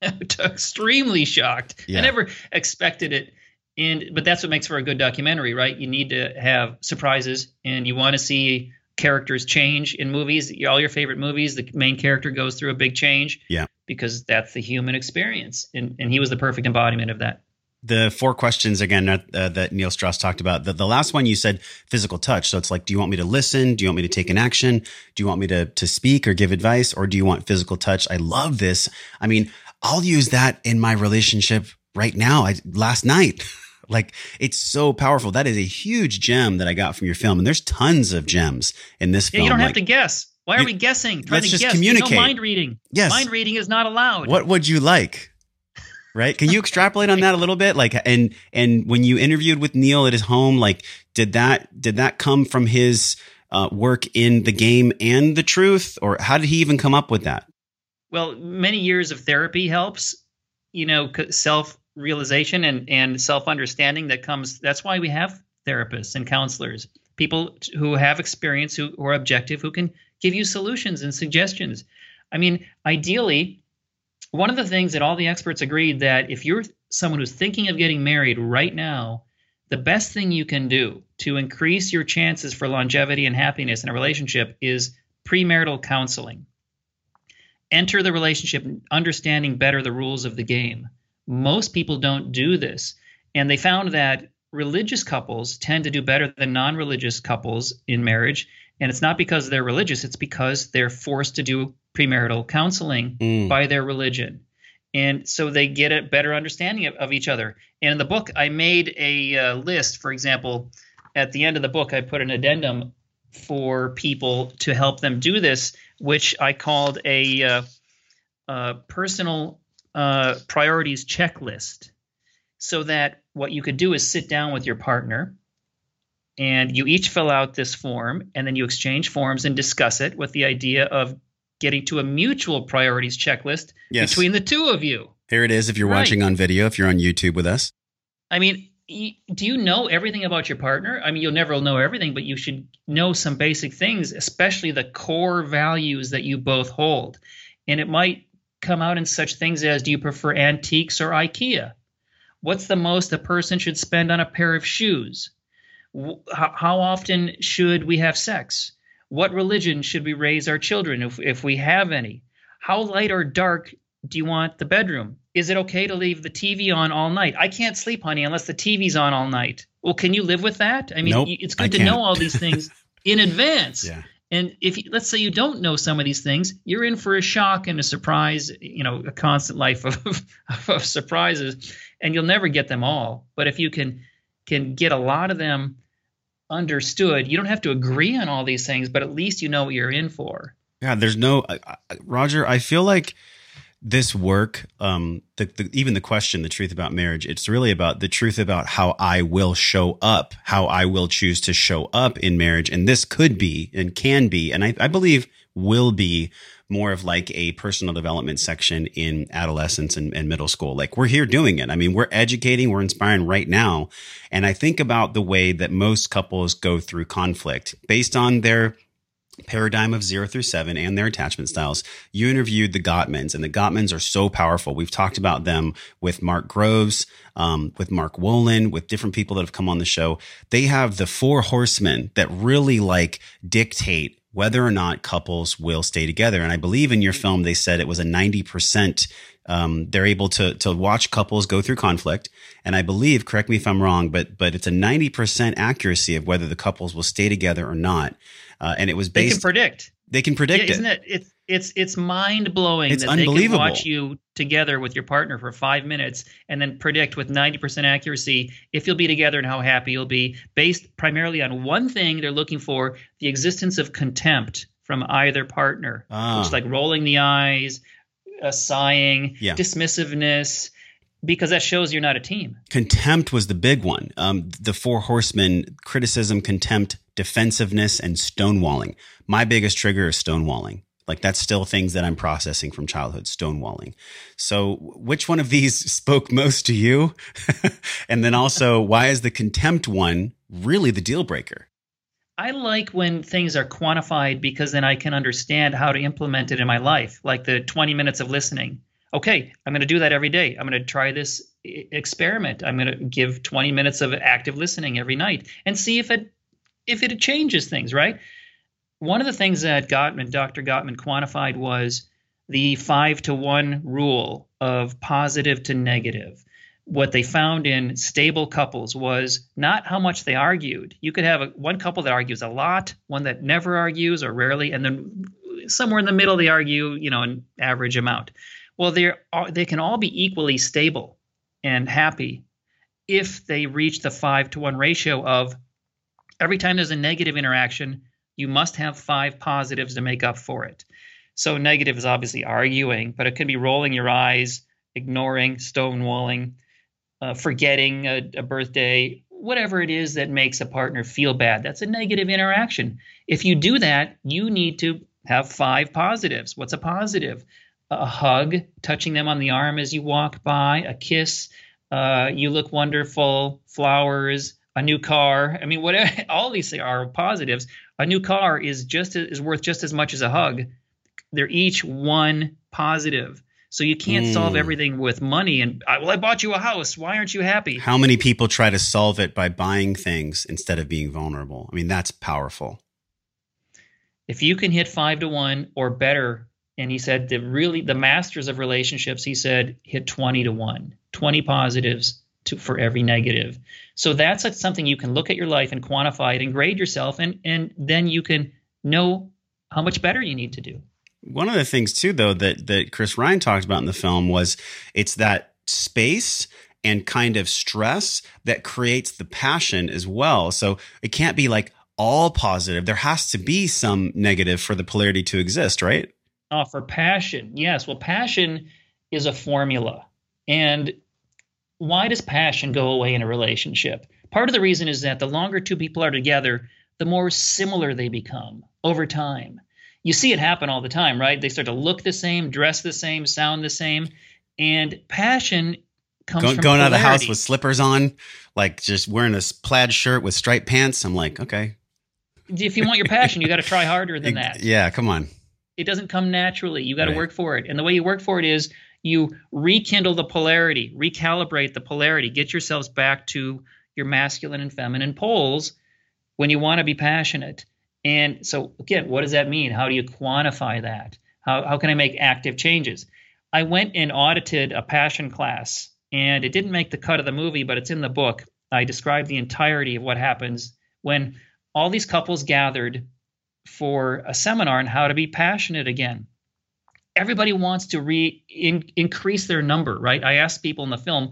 [laughs] extremely shocked. Yeah. I never expected it. And but that's what makes for a good documentary, right? You need to have surprises and you want to see characters change in movies. All your favorite movies, the main character goes through a big change. Yeah. Because that's the human experience. And and he was the perfect embodiment of that. the four questions again uh, that Neil Strauss talked about. The, the last one you said physical touch. So it's like, do you want me to listen? Do you want me to take an action? Do you want me to to speak or give advice, or do you want physical touch? I love this. I mean, I'll use that in my relationship right now. I last night. [laughs] Like it's so powerful. That is a huge gem that I got from your film, and there's tons of gems in this Yeah, film. you don't have to guess. Why are You- we guessing? Trying let's to just guess. communicate. No mind reading. Yes. Mind reading is not allowed. what would you like? Right? Can you extrapolate on that a little bit? Like, and and when you interviewed with Neil at his home, like, did that did that come from his uh, work in the game and the truth, or how did he even come up with that? Well, many years of therapy helps. You know, self realization and and self understanding that comes. That's why we have therapists and counselors, people who have experience, who, who are objective, who can give you solutions and suggestions. I mean, ideally, one of the things that all the experts agreed that if you're someone who's thinking of getting married right now, the best thing you can do to increase your chances for longevity and happiness in a relationship is premarital counseling. Enter the relationship understanding better the rules of the game. Most people don't do this. And they found that religious couples tend to do better than non religious couples in marriage. And it's not because they're religious, it's because they're forced to do premarital counseling mm. by their religion. And so they get a better understanding of, of each other. And in the book, I made a uh, list, for example, at the end of the book, I put an addendum for people to help them do this, which I called a uh, uh, personal uh, priorities checklist. So that what you could do is sit down with your partner and you each fill out this form and then you exchange forms and discuss it with the idea of getting to a mutual priorities checklist yes. between the two of you. Here it is if you're right. watching on video, if you're on YouTube with us. I mean, do you know everything about your partner? I mean, you'll never know everything, but you should know some basic things, especially the core values that you both hold. And it might come out in such things as do you prefer antiques or IKEA? What's the most a person should spend on a pair of shoes? How often should we have sex? What religion should we raise our children if, if we have any? How light or dark do you want the bedroom? Is it okay to leave the TV on all night? I can't sleep, honey, unless the TV's on all night. Well, can you live with that? I mean, nope, it's good I to can't. know all these things [laughs] in advance. Yeah. And if you, let's say you don't know some of these things, you're in for a shock and a surprise, you know, a constant life [laughs] of, of surprises, and you'll never get them all. But if you can can get a lot of them understood. You don't have to agree on all these things, but at least you know what you're in for. Yeah, there's no uh, Roger. I feel like this work, um, the, the, even the question, the truth about marriage, it's really about the truth about how I will show up, how I will choose to show up in marriage, and this could be and can be, and I, I believe will be more of like a personal development section in adolescence and, and, middle school. Like we're here doing it. I mean, we're educating, we're inspiring right now. And I think about the way that most couples go through conflict based on their paradigm of zero through seven and their attachment styles. You interviewed the Gottmans and the Gottmans are so powerful. We've talked about them with Mark Groves, um, with Mark Wolynn, with different people that have come on the show. They have the four horsemen that really like dictate whether or not couples will stay together. And I believe in your film, they said it was a 90%. Um, they're able to, to watch couples go through conflict. And I believe, correct me if I'm wrong, but, but it's a 90% accuracy of whether the couples will stay together or not. Uh, and it was based. They can predict. They can predict yeah, isn't it. It's it's it's mind blowing it's that unbelievable. they can watch you together with your partner for five minutes and then predict with ninety percent accuracy if you'll be together and how happy you'll be, based primarily on one thing they're looking for: the existence of contempt from either partner, ah. which is like rolling the eyes, uh, sighing, yeah. dismissiveness, because that shows you're not a team. Contempt was the big one. Um, the four horsemen: criticism, contempt, defensiveness, and stonewalling. My biggest trigger is stonewalling. Like that's still things that I'm processing from childhood, stonewalling. So, which one of these [laughs] spoke most to you? [laughs] and then also, why is the contempt one really the deal breaker? I like when things are quantified because then I can understand how to implement it in my life, like the 20 minutes of listening okay, I'm going to do that every day. I'm going to try this experiment. I'm going to give 20 minutes of active listening every night and see if it if it changes things, right? One of the things that Gottman, Dr. Gottman quantified was the 5 to 1 rule of positive to negative. What they found in stable couples was not how much they argued. You could have a, one couple that argues a lot, one that never argues or rarely, and then somewhere in the middle they argue, you know, an average amount. Well, they uh, they can all be equally stable and happy if they reach the five to one ratio of every time there's a negative interaction, you must have five positives to make up for it. So negative is obviously arguing, but it could be rolling your eyes, ignoring, stonewalling, uh, forgetting a, a birthday, whatever it is that makes a partner feel bad. That's a negative interaction. If you do that, you need to have five positives. What's a positive? a hug, touching them on the arm as you walk by, a kiss, uh, you look wonderful, flowers, a new car. I mean, whatever. [laughs] All these are positives. A new car is just is worth just as much as a hug. They're each one positive. So you can't mm. solve everything with money. And well, I bought you a house. Why aren't you happy? How many people try to solve it by buying things instead of being vulnerable? I mean, that's powerful. If you can hit five to one or better, and he said the really the masters of relationships, he said hit twenty to one, 20 positives to, for every negative. So that's a, something you can look at your life and quantify it and grade yourself, and and then you can know how much better you need to do. One of the things too, though, that that Chris Ryan talked about in the film was it's that space and kind of stress that creates the passion as well. So it can't be like all positive. There has to be some negative for the polarity to exist, right? Oh, for passion, yes. Well, passion is a formula, and why does passion go away in a relationship? Part of the reason is that the longer two people are together, the more similar they become over time. You see it happen all the time, right? They start to look the same, dress the same, sound the same, and passion comes Go, from going polarity. out of the house with slippers on, like just wearing a plaid shirt with striped pants. I'm like, okay. If you want your passion, you got to try harder than [laughs] that. Yeah, come on. It doesn't come naturally. You got to Right. work for it, and the way you work for it is you rekindle the polarity, recalibrate the polarity, get yourselves back to your masculine and feminine poles when you want to be passionate. And so, again, what does that mean? How do you quantify that? How, how can I make active changes? I went and audited a passion class, and it didn't make the cut of the movie, but it's in the book. I described the entirety of what happens when all these couples gathered for a seminar on how to be passionate again everybody wants to re in, increase their number, right? I asked people in the film,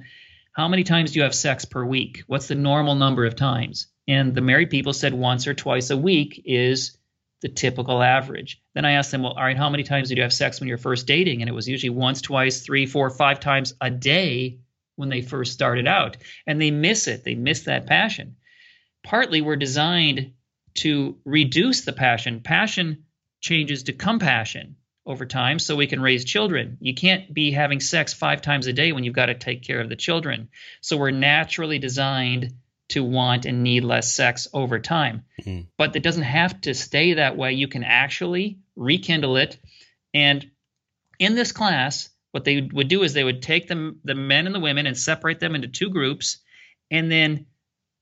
how many times do you have sex per week? What's the normal number of times? And the married people said once or twice a week is the typical average. Then I asked them, well, all right, how many times did you have sex when you're first dating? And it was usually once, twice, three, four, five times a day when they first started out. And they miss it. They miss that passion. Partly we're designed to reduce the passion. Passion changes to compassion over time so we can raise children. You can't be having sex five times a day when you've got to take care of the children. So we're naturally designed to want and need less sex over time. Mhm. But it doesn't have to stay that way. You can actually rekindle it. And in this class, what they would do is they would take the, the men and the women and separate them into two groups and then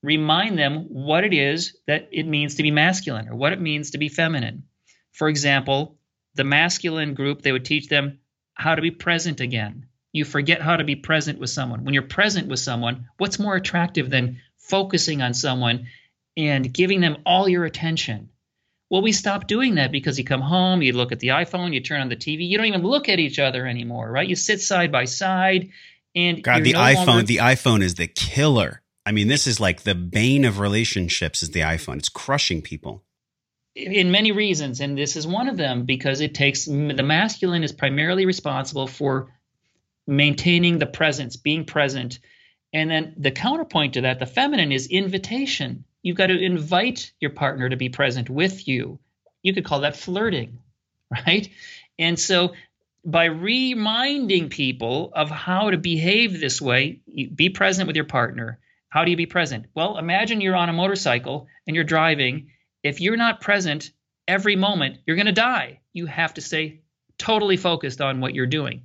remind them what it is that it means to be masculine or what it means to be feminine. For example, the masculine group, they would teach them how to be present again. You forget how to be present with someone. When you're present with someone, what's more attractive than focusing on someone and giving them all your attention? Well, we stop doing that because you come home, you look at the iPhone, you turn on the TV, you don't even look at each other anymore, right? You sit side by side and God, you're the no iPhone, longer- the iPhone is the killer. I mean, this is like the bane of relationships is the iPhone. It's crushing people. in many reasons, and this is one of them because it takes the masculine is primarily responsible for maintaining the presence, being present. And then the counterpoint to that, the feminine is invitation. You've got to invite your partner to be present with you. You could call that flirting, [laughs] right? And so by reminding people of how to behave this way, be present with your partner. How do you be present? Well, imagine you're on a motorcycle and you're driving. If you're not present every moment, you're going to die. You have to stay totally focused on what you're doing.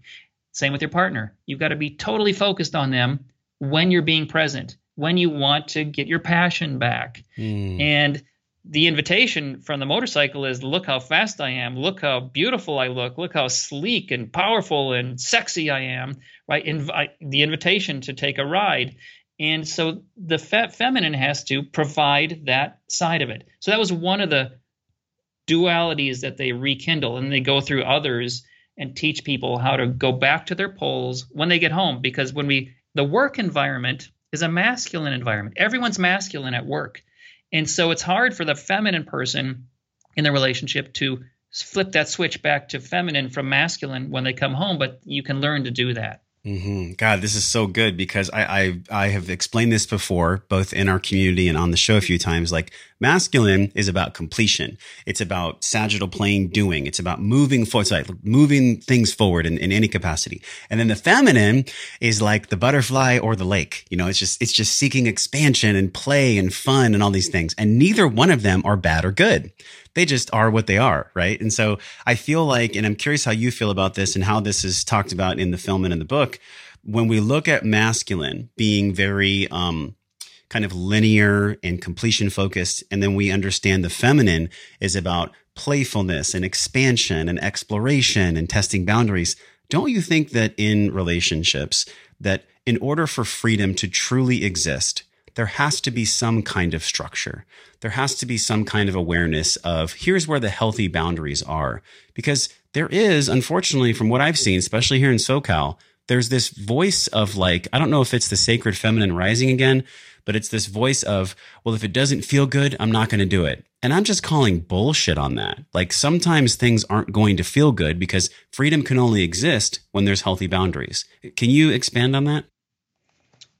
Same with your partner. You've got to be totally focused on them when you're being present, when you want to get your passion back. Mm. And the invitation from the motorcycle is look how fast I am, look how beautiful I look, look how sleek and powerful and sexy I am, right? Invi- the invitation to take a ride. And so the fe- feminine has to provide that side of it. So that was one of the dualities that they rekindle and they go through others and teach people how to go back to their poles when they get home because when we the work environment is a masculine environment. Everyone's masculine at work. And so it's hard for the feminine person in the relationship to flip that switch back to feminine from masculine when they come home, but you can learn to do that. Mm-hmm. God, this is so good because I, I I have explained this before, both in our community and on the show a few times. Like masculine is about completion. It's about sagittal plane doing. It's about moving forward, like moving things forward in, in any capacity. And then the feminine is like the butterfly or the lake. You know, it's just it's just seeking expansion and play and fun and all these things. And neither one of them are bad or good they just are what they are, right? And so I feel like, and I'm curious how you feel about this and how this is talked about in the film and in the book. When we look at masculine being very, um, kind of linear and completion focused. And then we understand the feminine is about playfulness and expansion and exploration and testing boundaries. Don't you think that in relationships, that in order for freedom to truly exist, there has to be some kind of structure. There has to be some kind of awareness of here's where the healthy boundaries are. Because there is, unfortunately, from what I've seen, especially here in SoCal, there's this voice of like, I don't know if it's the sacred feminine rising again, but it's this voice of, well, if it doesn't feel good, I'm not going to do it. And I'm just calling bullshit on that. Like sometimes things aren't going to feel good because freedom can only exist when there's healthy boundaries. Can you expand on that?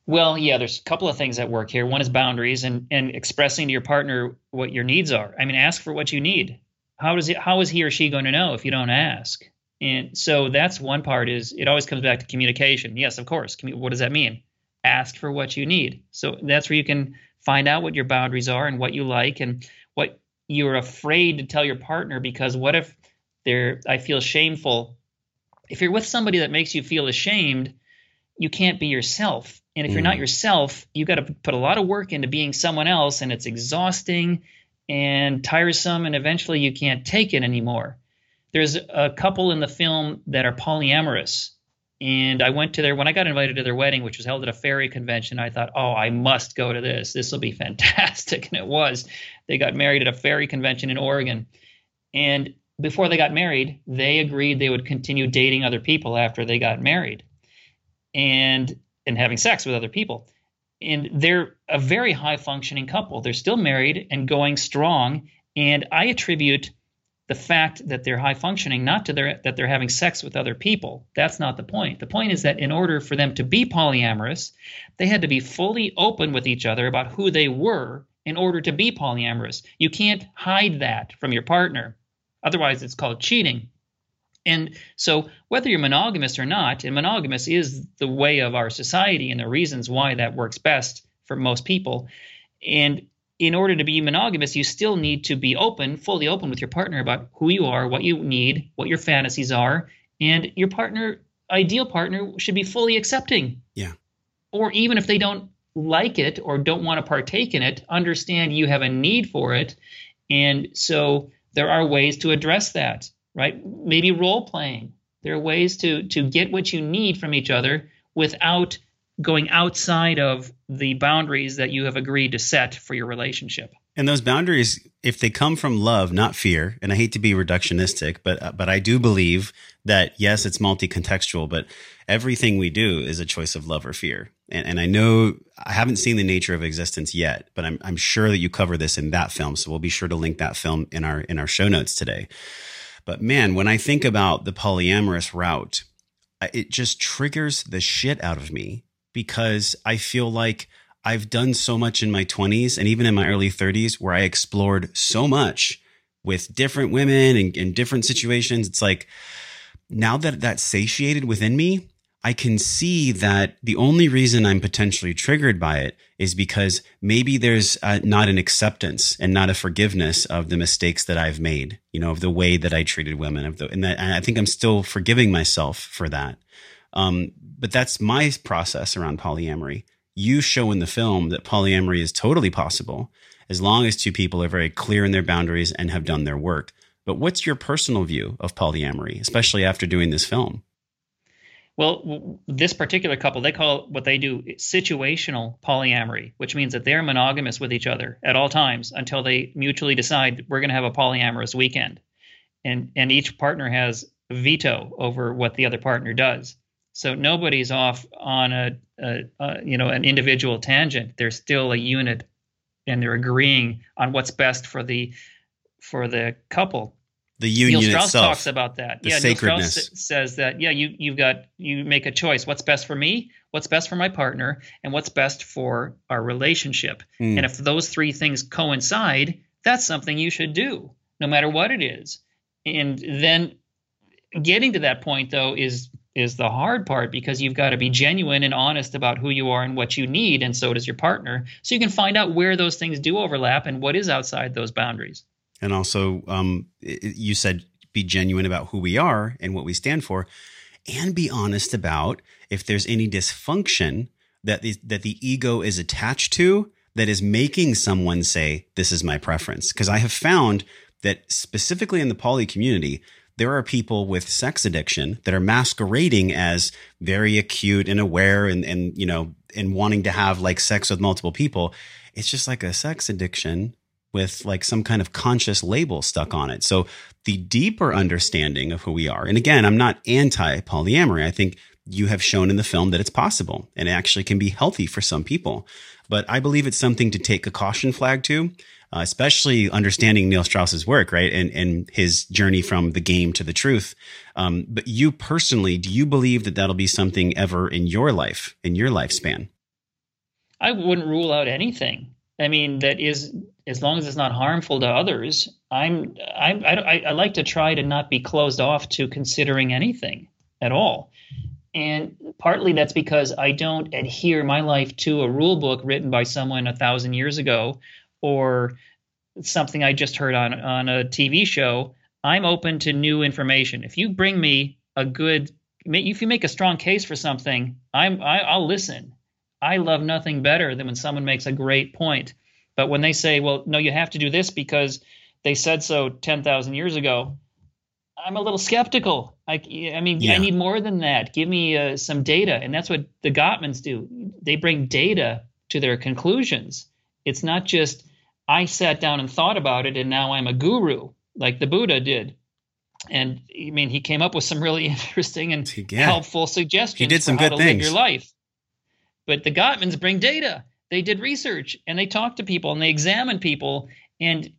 Well, yeah, there's a couple of things at work here. One is boundaries and, and expressing to your partner what your needs are. I mean, ask for what you need. How does it how is he or she going to know if you don't ask? And so that's one part is it always comes back to communication. Yes, of course. What does that mean? Ask for what you need. So that's where you can find out what your boundaries are and what you like and what you're afraid to tell your partner because what if they're I feel shameful. If you're with somebody that makes you feel ashamed, you can't be yourself and if you're not mm. yourself, you've got to put a lot of work into being someone else, and it's exhausting and tiresome, and eventually you can't take it anymore. There's a couple in the film that are polyamorous. And I went to their, when I got invited to their wedding, which was held at a fairy convention, I thought, oh, I must go to this. This will be [laughs] fantastic. And it was. They got married at a fairy convention in Oregon. And before they got married, they agreed they would continue dating other people after they got married. And and having sex with other people. And they're a very high functioning couple. They're still married and going strong. And I attribute the fact that they're high functioning not to their that they're having sex with other people. That's not the point. The point is that in order for them to be polyamorous, they had to be fully open with each other about who they were in order to be polyamorous. You can't hide that from your partner. Otherwise, it's called cheating. And so, whether you're monogamous or not, and monogamous is the way of our society and the reasons why that works best for most people. And in order to be monogamous, you still need to be open, fully open with your partner about who you are, what you need, what your fantasies are, and your partner, ideal partner, should be fully accepting. Yeah. Or even if they don't like it or don't want to partake in it, understand you have a need for it. And so there are ways to address that right? Maybe role playing. There are ways to to get what you need from each other without going outside of the boundaries that you have agreed to set for your relationship. And those boundaries, if they come from love, not fear, and I hate to be reductionistic, but uh, but I do believe that yes, it's multi-contextual, but everything we do is a choice of love or fear. And, and I know I haven't seen the nature of existence yet, but I'm I'm sure that you cover this in that film, so we'll be sure to link that film in our in our show notes today. But man, when I think about the polyamorous route, it just triggers the shit out of me because I feel like I've done so much in my 20s and even in my early 30s where I explored so much with different women and in different situations. It's like now that that's satiated within me, I can see that the only reason I'm potentially triggered by it is because maybe there's uh, not an acceptance and not a forgiveness of the mistakes that I've made, you know, of the way that I treated women, of the, and, that, and I think I'm still forgiving myself for that. Um, but that's my process around polyamory. You show in the film that polyamory is totally possible as long as two people are very clear in their boundaries and have done their work. But what's your personal view of polyamory, especially after doing this film? Well, this particular couple, they call what they do situational polyamory, which means that they're monogamous with each other at all times until they mutually decide we're going to have a polyamorous weekend. And and each partner has a veto over what the other partner does. So nobody's off on a, a, a you know an individual tangent. They're still a unit and they're agreeing on what's best for the for the couple. The union Neil Strauss itself. talks about that. the yeah, sacredness. Neil Strauss says that yeah, you you've got you make a choice. What's best for me? What's best for my partner? And what's best for our relationship? Mm. And if those three things coincide, that's something you should do, no matter what it is. And then getting to that point though is is the hard part because you've got to be genuine and honest about who you are and what you need and so does your partner so you can find out where those things do overlap and what is outside those boundaries and also um, you said be genuine about who we are and what we stand for and be honest about if there's any dysfunction that the, that the ego is attached to that is making someone say this is my preference. Because i have found that specifically in the poly community there are people with sex addiction that are masquerading as very acute and aware and, and you know and wanting to have like sex with multiple people. It's just like a sex addiction with like some kind of conscious label stuck on it. So the deeper understanding of who we are, and again, I'm not anti polyamory. I think you have shown in the film that it's possible and it actually can be healthy for some people. But I believe it's something to take a caution flag to, uh, especially understanding Neil Strauss's work, right? And, and his journey from the game to the truth. Um, but you personally, do you believe that that'll be something ever in your life, in your lifespan? I wouldn't rule out anything. I mean, that is as long as it's not harmful to others. I'm, I'm I, I, I like to try to not be closed off to considering anything at all. And partly that's because I don't adhere my life to a rule book written by someone a thousand years ago or something I just heard on on a TV show. I'm open to new information. If you bring me a good, if you make a strong case for something, I'm I, I'll listen. I love nothing better than when someone makes a great point. But when they say, "Well, no, you have to do this because they said so 10,000 years ago," I'm a little skeptical. I, I mean, Yeah. I need more than that. Give me uh, some data, and that's what the Gottmans do. They bring data to their conclusions. It's not just I sat down and thought about it, and now I'm a guru like the Buddha did. And I mean, he came up with some really [laughs] interesting and Yeah. helpful suggestions. He did some for good things. Live your life. But the Gottmans bring data. They did research and they talk to people and they examine people. And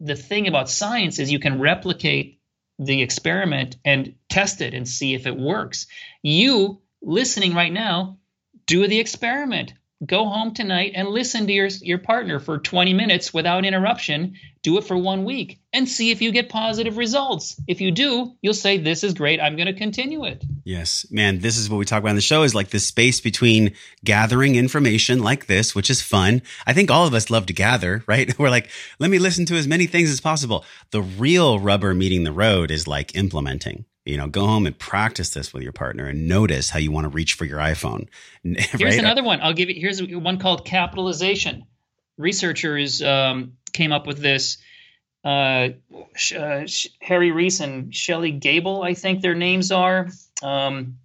the thing about science is you can replicate the experiment and test it and see if it works. You listening right now, do the experiment. Go home tonight and listen to your your partner for 20 minutes without interruption. Do it for 1 week and see if you get positive results. If you do, you'll say this is great. I'm going to continue it. Yes, man, this is what we talk about in the show is like the space between gathering information like this, which is fun. I think all of us love to gather, right? [laughs] We're like, let me listen to as many things as possible. The real rubber meeting the road is like implementing. You know, go home and practice this with your partner and notice how you want to reach for your iPhone. [laughs] Here's right? another one. I'll give you. Here's one called capitalization. Researchers um, came up with this. Uh, uh, Harry Reis and Shelly Gable, I think their names are. Um,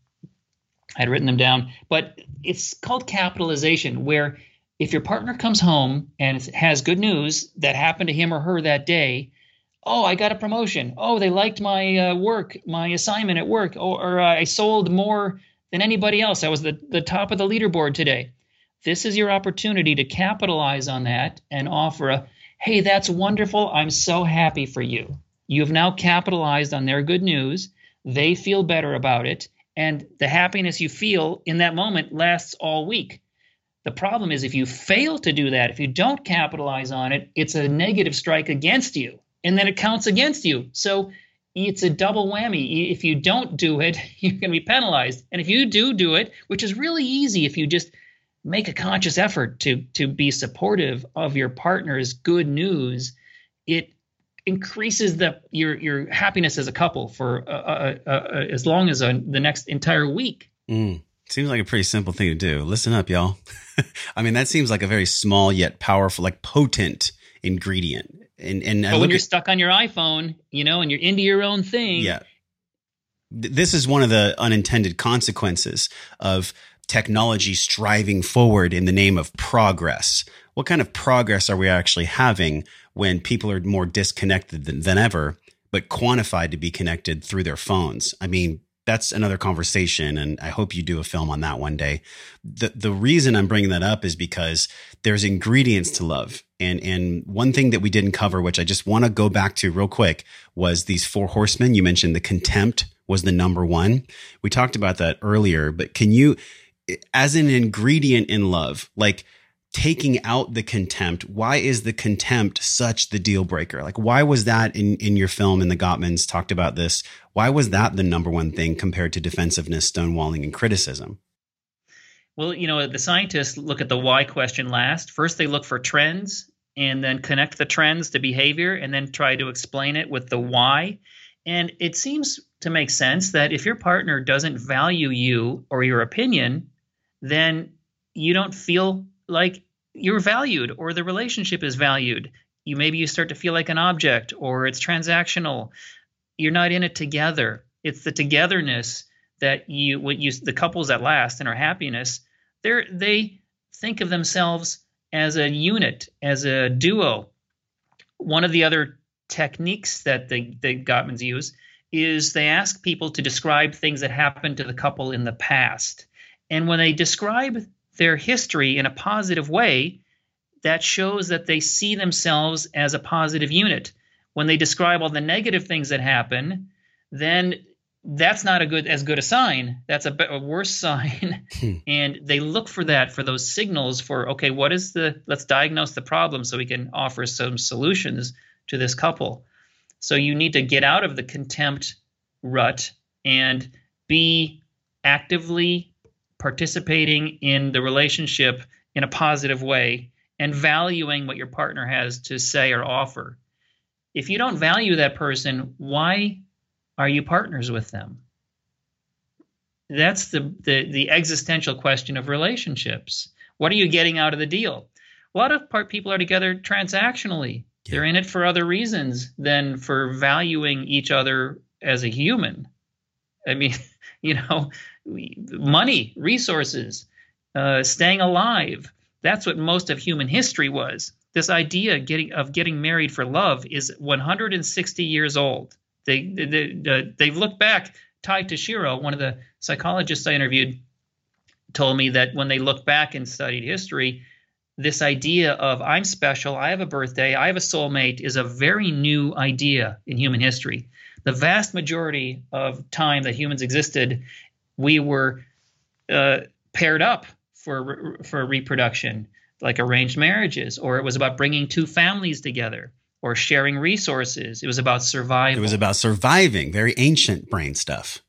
I had written them down, but it's called capitalization, where if your partner comes home and has good news that happened to him or her that day, oh, I got a promotion. Oh, they liked my uh, work, my assignment at work, or, or I sold more than anybody else. I was the, the top of the leaderboard today. This is your opportunity to capitalize on that and offer a, hey, that's wonderful. I'm so happy for you. You've now capitalized on their good news. They feel better about it. And the happiness you feel in that moment lasts all week. The problem is if you fail to do that, if you don't capitalize on it, it's a negative strike against you, and then it counts against you. So it's a double whammy. If you don't do it, [laughs] you're going to be penalized. And if you do do it, which is really easy if you just make a conscious effort to to be supportive of your partner's good news, it increases the your your happiness as a couple for uh, uh, uh, uh, as long as uh, the next entire week. Mm. Seems like a pretty simple thing to do. Listen up, y'all. [laughs] I mean, that seems like a very small yet powerful, like potent ingredient. And and But when you're at- stuck on your iPhone, you know, and you're into your own thing, Yeah. This is one of the unintended consequences of technology striving forward in the name of progress. What kind of progress are we actually having when people are more disconnected than, than ever, but quantified to be connected through their phones? I mean, that's another conversation and I hope you do a film on that one day. The the reason I'm bringing that up is because there's ingredients to love. And and one thing that we didn't cover which I just want to go back to real quick was these four horsemen. You mentioned the contempt was the number 1. We talked about that earlier, but can you as an ingredient in love, like taking out the contempt, why is the contempt such the deal breaker? Like, why was that in, in your film? And the Gottmans talked about this. Why was that the number one thing compared to defensiveness, stonewalling, and criticism? Well, you know, the scientists look at the why question last. First, they look for trends and then connect the trends to behavior and then try to explain it with the why. And it seems to make sense that if your partner doesn't value you or your opinion, then you don't feel like you're valued or the relationship is valued. You maybe you start to feel like an object or it's transactional. You're not in it together. It's the togetherness that you what you the couples that last and are happiness, they're they think of themselves as a unit, as a duo. One of the other techniques that the, the Gottmans use is they ask people to describe things that happened to the couple in the past. And when they describe their history in a positive way, that shows that they see themselves as a positive unit. When they describe all the negative things that happen, then that's not a good as good a sign. That's a, a worse [laughs] sign. Hmm. and they look for that for those signals for okay, what is the let's diagnose the problem so we can offer some solutions to this couple. So you need to get out of the contempt rut and be actively participating in the relationship in a positive way and valuing what your partner has to say or offer. If you don't value that person, why are you partners with them? That's the, the, the existential question of relationships. What are you getting out of the deal? A lot of part people are together transactionally. Yeah. They're in it for other reasons than for valuing each other as a human. I mean, [laughs] you know, money, resources, uh, staying alive. That's what most of human history was. This idea getting, of getting married for love is 160 years old. They, they, they, they've looked back. Ty Tashiro, one of the psychologists I interviewed, told me that when they look back and studied history, this idea of I'm special, I have a birthday, I have a soulmate is a very new idea in human history. The vast majority of time that humans existed, we were uh, paired up for for reproduction, like arranged marriages, or it was about bringing two families together or sharing resources. It was about survival. It was about surviving. Very ancient brain stuff.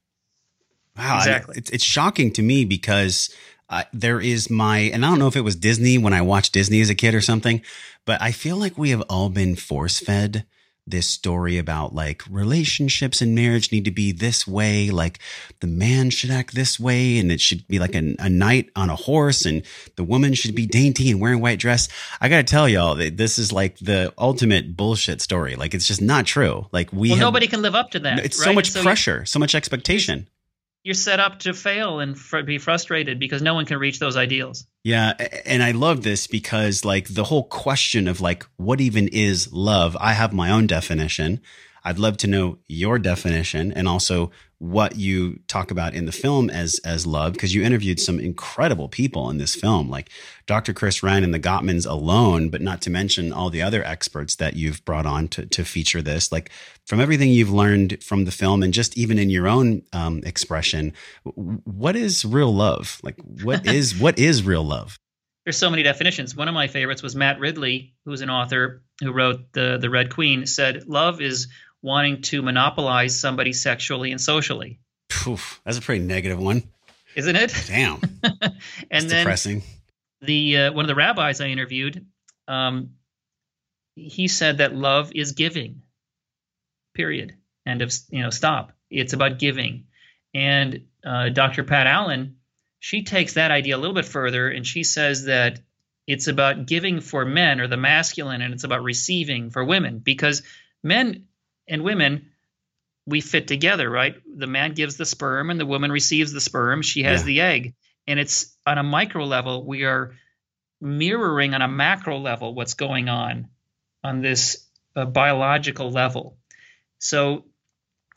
Wow, exactly. it's, it's shocking to me because uh, there is my, and I don't know if it was Disney when I watched Disney as a kid or something, but I feel like we have all been force fed this story about like relationships and marriage need to be this way. Like the man should act this way and it should be like a, a knight on a horse and the woman should be dainty and wearing white dress. I got to tell y'all that this is like the ultimate bullshit story. Like it's just not true. Like we, well, have, nobody can live up to that. It's right? so much so pressure, so much expectation you're set up to fail and fr- be frustrated because no one can reach those ideals. Yeah, and I love this because like the whole question of like what even is love? I have my own definition. I'd love to know your definition and also what you talk about in the film as as love because you interviewed some incredible people in this film like Dr. Chris Ryan and the Gottmans alone but not to mention all the other experts that you've brought on to to feature this. Like from everything you've learned from the film and just even in your own um, expression what is real love? Like what [laughs] is what is real love? There's so many definitions. One of my favorites was Matt Ridley who's an author who wrote the the Red Queen said love is wanting to monopolize somebody sexually and socially. That's a pretty negative one, isn't it? Damn, [laughs] and then depressing. The uh, one of the rabbis I interviewed, um, he said that love is giving. Period. End of you know stop. It's about giving, and uh, Dr. Pat Allen, she takes that idea a little bit further, and she says that it's about giving for men or the masculine, and it's about receiving for women because men and women we fit together, right? The man gives the sperm and the woman receives the sperm. She has yeah. the egg. And it's on a micro level, we are mirroring on a macro level what's going on on this uh, biological level. So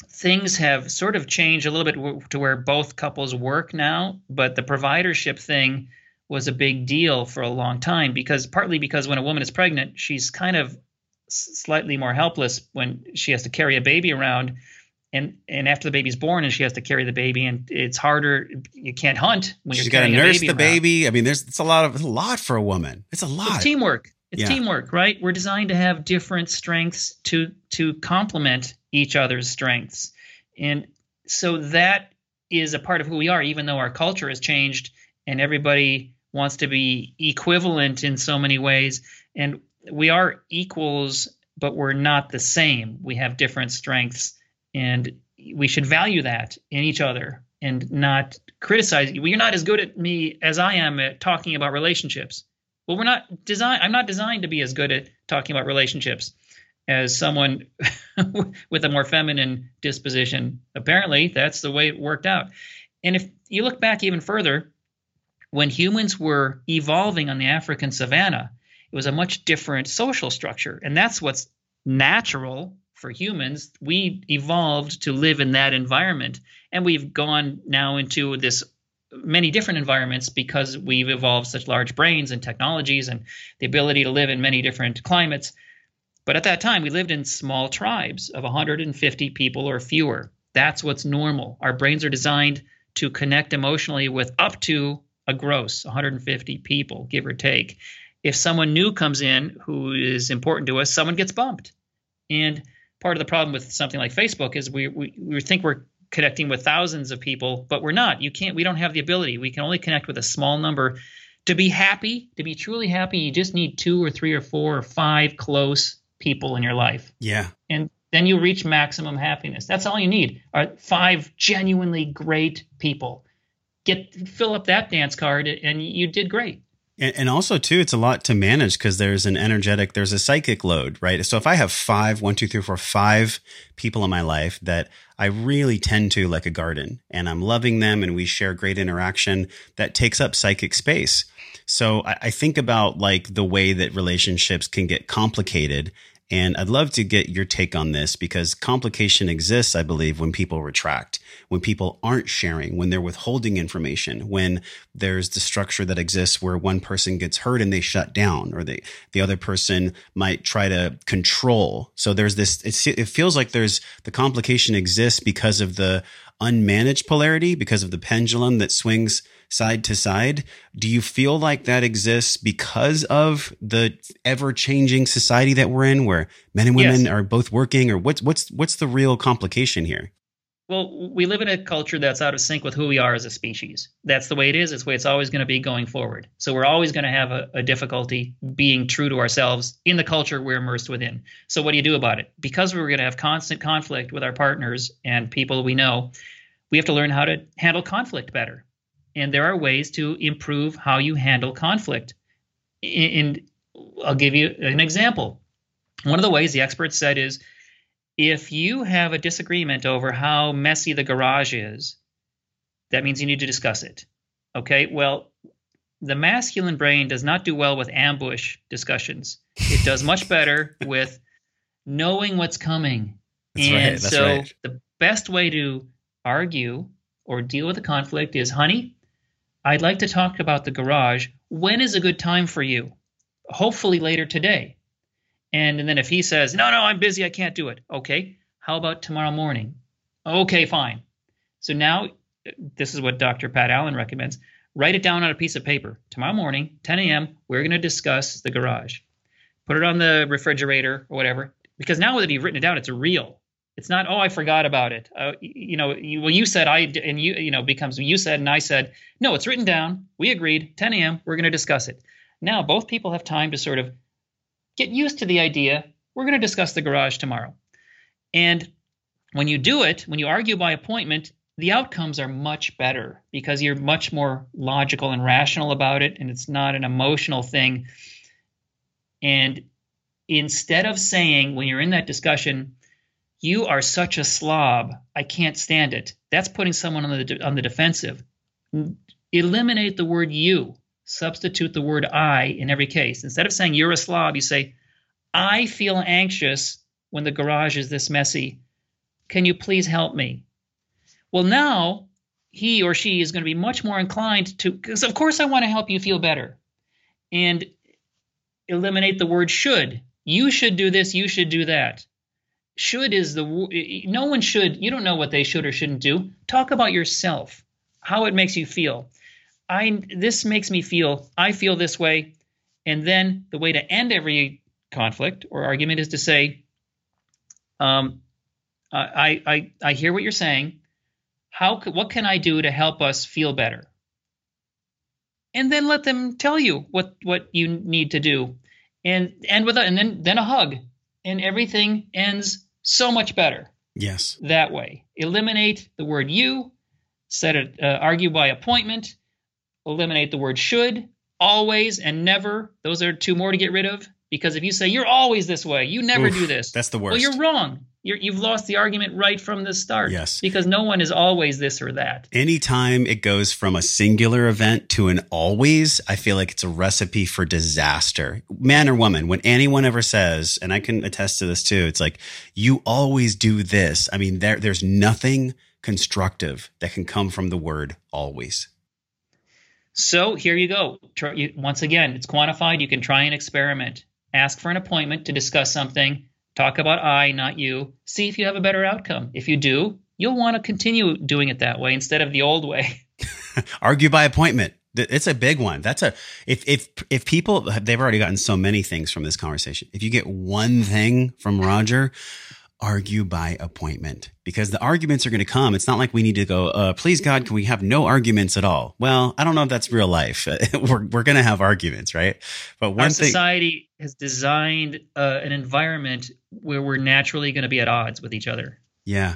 things have sort of changed a little bit w- to where both couples work now, but the providership thing was a big deal for a long time because partly because when a woman is pregnant, she's kind of slightly more helpless when she has to carry a baby around and and after the baby's born and she has to carry the baby and it's harder you can't hunt when She's you're got to nurse baby the around. baby. I mean, there's it's a lot of it's a lot for a woman. It's a lot. It's teamwork. It's Yeah. teamwork, right? We're designed to have different strengths to to complement each other's strengths. And so that is a part of who we are, even though our culture has changed and everybody wants to be equivalent in so many ways. And we are equals, but we're not the same. We have different strengths, and we should value that in each other and not criticize. Well, you're not as good at me as I am at talking about relationships. Well, we're not designed. I'm not designed to be as good at talking about relationships as someone [laughs] with a more feminine disposition. Apparently, that's the way it worked out. And if you look back even further, when humans were evolving on the African savannah, it was a much different social structure. And that's what's natural for humans. We evolved to live in that environment. And we've gone now into this many different environments because we've evolved such large brains and technologies and the ability to live in many different climates. But at that time, we lived in small tribes of 150 people or fewer. That's what's normal. Our brains are designed to connect emotionally with up to a gross 150 people, give or take. If someone new comes in who is important to us, someone gets bumped. And part of the problem with something like Facebook is we, we, we think we're connecting with thousands of people, but we're not. You can't, we don't have the ability. We can only connect with a small number. To be happy, to be truly happy, you just need two or three or four or five close people in your life. Yeah. And then you reach maximum happiness. That's all you need are five genuinely great people. Get fill up that dance card and you did great. And, also too, it's a lot to manage because there's an energetic, there's a psychic load, right? So if I have five, one, two, three, four, five people in my life that I really tend to like a garden and I'm loving them and we share great interaction, that takes up psychic space. So I, I think about like the way that relationships can get complicated. And I'd love to get your take on this because complication exists, I believe, when people retract, when people aren't sharing, when they're withholding information, when there's the structure that exists where one person gets hurt and they shut down, or they, the other person might try to control. So there's this, it feels like there's the complication exists because of the unmanaged polarity, because of the pendulum that swings side to side. Do you feel like that exists because of the ever changing society that we're in where men and women Yes. are both working or what's, what's, what's the real complication here? Well, we live in a culture that's out of sync with who we are as a species. That's the way it is. It's the way it's always going to be going forward. So we're always going to have a, a difficulty being true to ourselves in the culture we're immersed within. So what do you do about it? Because we're going to have constant conflict with our partners and people we know, we have to learn how to handle conflict better. And there are ways to improve how you handle conflict. And I'll give you an example. One of the ways the experts said is if you have a disagreement over how messy the garage is, that means you need to discuss it. Okay, well, the masculine brain does not do well with ambush discussions. It does much better [laughs] with knowing what's coming. That's and right, that's so right. the best way to argue or deal with a conflict is, honey, I'd like to talk about the garage. When is a good time for you? Hopefully later today. And, and then if he says, no, no, I'm busy, I can't do it. Okay, how about tomorrow morning? Okay, fine. So now, this is what Dr. Pat Allen recommends. Write it down on a piece of paper. Tomorrow morning, 10 a.m., we're going to discuss the garage. Put it on the refrigerator or whatever. Because now that you've written it down, it's real. It's not, oh, I forgot about it. Uh, you know, you, well, you said I, and you, you know, becomes you said and I said. No, it's written down. We agreed. 10 a.m. We're going to discuss it. Now both people have time to sort of get used to the idea. We're going to discuss the garage tomorrow. And when you do it, when you argue by appointment, the outcomes are much better because you're much more logical and rational about it, and it's not an emotional thing. And instead of saying, when you're in that discussion, you are such a slob, I can't stand it, that's putting someone on the, on the defensive. Eliminate the word you, substitute the word I in every case. Instead of saying you're a slob, you say, I feel anxious when the garage is this messy. Can you please help me? Well, now he or she is going to be much more inclined to, because of course I want to help you feel better. And eliminate the word should. You should do this, you should do that. Should is the, no one should, you don't know what they should or shouldn't do. Talk about yourself, how it makes you feel. I, this makes me feel, I feel this way. And then the way to end every conflict or argument is to say, um, I, I, I hear what you're saying. How, what can I do to help us feel better? and then let them tell you what what you need to do and and with a, and then then a hug and everything ends so much better yes. that way. Eliminate the word you set it uh, argue by appointment eliminate the word should always and never. Those are two more to get rid of because if you say you're always this way you never Oof, do this that's the worst well you're wrong you're, you've lost the argument right from the start. Yes. Because no one is always this or that. Anytime it goes from a singular event to an always, I feel like it's a recipe for disaster. Man or woman, when anyone ever says, and I can attest to this too, it's like, you always do this. I mean, there, there's nothing constructive that can come from the word always. So here you go. Once again, it's quantified. You can try and experiment. Ask for an appointment to discuss something Talk about I, not you. See if you have a better outcome. If you do, you'll want to continue doing it that way instead of the old way. [laughs] Argue by appointment. It's a big one. That's a if if if people they've already gotten so many things from this conversation. If you get one thing from Roger, argue by appointment because the arguments are going to come. It's not like we need to go, uh, please God, can we have no arguments at all? Well, I don't know if that's real life. [laughs] we're we're going to have arguments, right? But one Our thing, society has designed uh, an environment where we're naturally going to be at odds with each other. Yeah.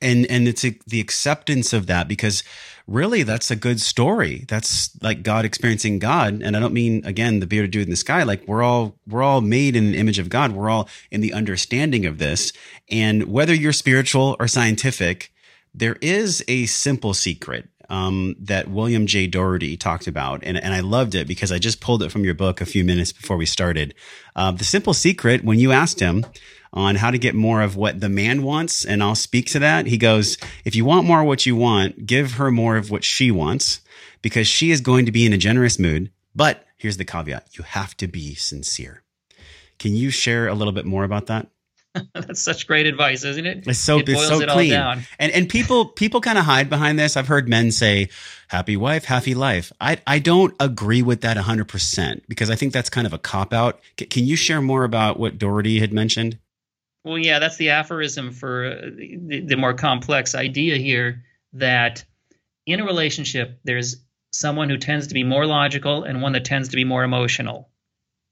And and it's a, the acceptance of that because really that's a good story. That's like God experiencing God, and I don't mean again the bearded dude in the sky. Like we're all we're all made in the image of God. We're all in the understanding of this, and whether you're spiritual or scientific, there is a simple secret um, that William J. Doherty talked about, and, and I loved it because I just pulled it from your book a few minutes before we started. Uh, the simple secret, when you asked him on how to get more of what the man wants, and I'll speak to that, he goes, If you want more of what you want, give her more of what she wants because she is going to be in a generous mood. But here's the caveat you have to be sincere. Can you share a little bit more about that? [laughs] That's such great advice, isn't it? It's so it it's so it clean. And and people people kind of hide behind this. I've heard men say happy wife, happy life. I I don't agree with that 100% because I think that's kind of a cop out. C- can you share more about what Doherty had mentioned? Well, yeah, that's the aphorism for uh, the, the more complex idea here that in a relationship there's someone who tends to be more logical and one that tends to be more emotional.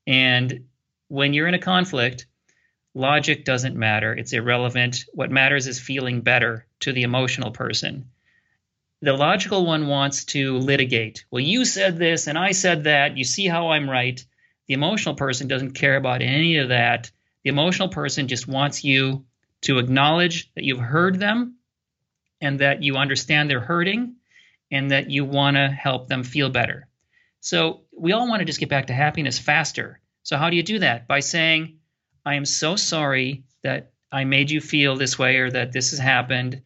And when you're in a conflict, Logic doesn't matter, it's irrelevant. What matters is feeling better to the emotional person. The logical one wants to litigate. Well, you said this and I said that. You see how I'm right. The emotional person doesn't care about any of that. The emotional person just wants you to acknowledge that you've heard them and that you understand they're hurting and that you want to help them feel better. So we all want to just get back to happiness faster. So how do you do that? By saying, I am so sorry that I made you feel this way or that this has happened.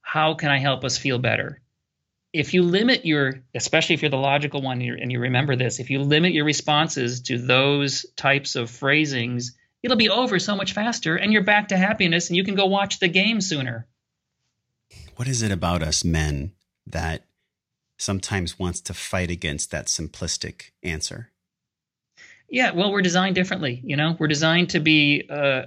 How can I help us feel better? If you limit your, especially if you're the logical one and you remember this, if you limit your responses to those types of phrasings, it'll be over so much faster and you're back to happiness and you can go watch the game sooner. What is it about us men that sometimes wants to fight against that simplistic answer? Yeah, well, we're designed differently. You know, we're designed to be. Uh,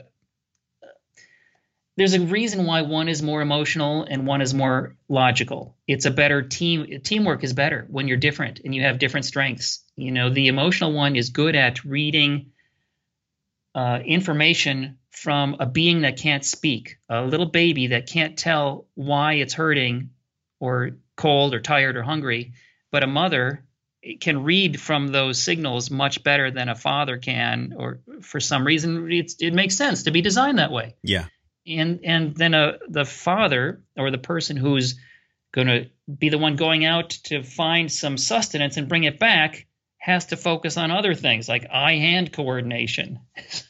there's a reason why one is more emotional and one is more logical. It's a better team. Teamwork is better when you're different and you have different strengths. You know, the emotional one is good at reading uh, information from a being that can't speak, a little baby that can't tell why it's hurting or cold or tired or hungry, but a mother can read from those signals much better than a father can, or for some reason it makes sense to be designed that way. Yeah. And and then a, uh, the father or the person who's going to be the one going out to find some sustenance and bring it back has to focus on other things like eye hand coordination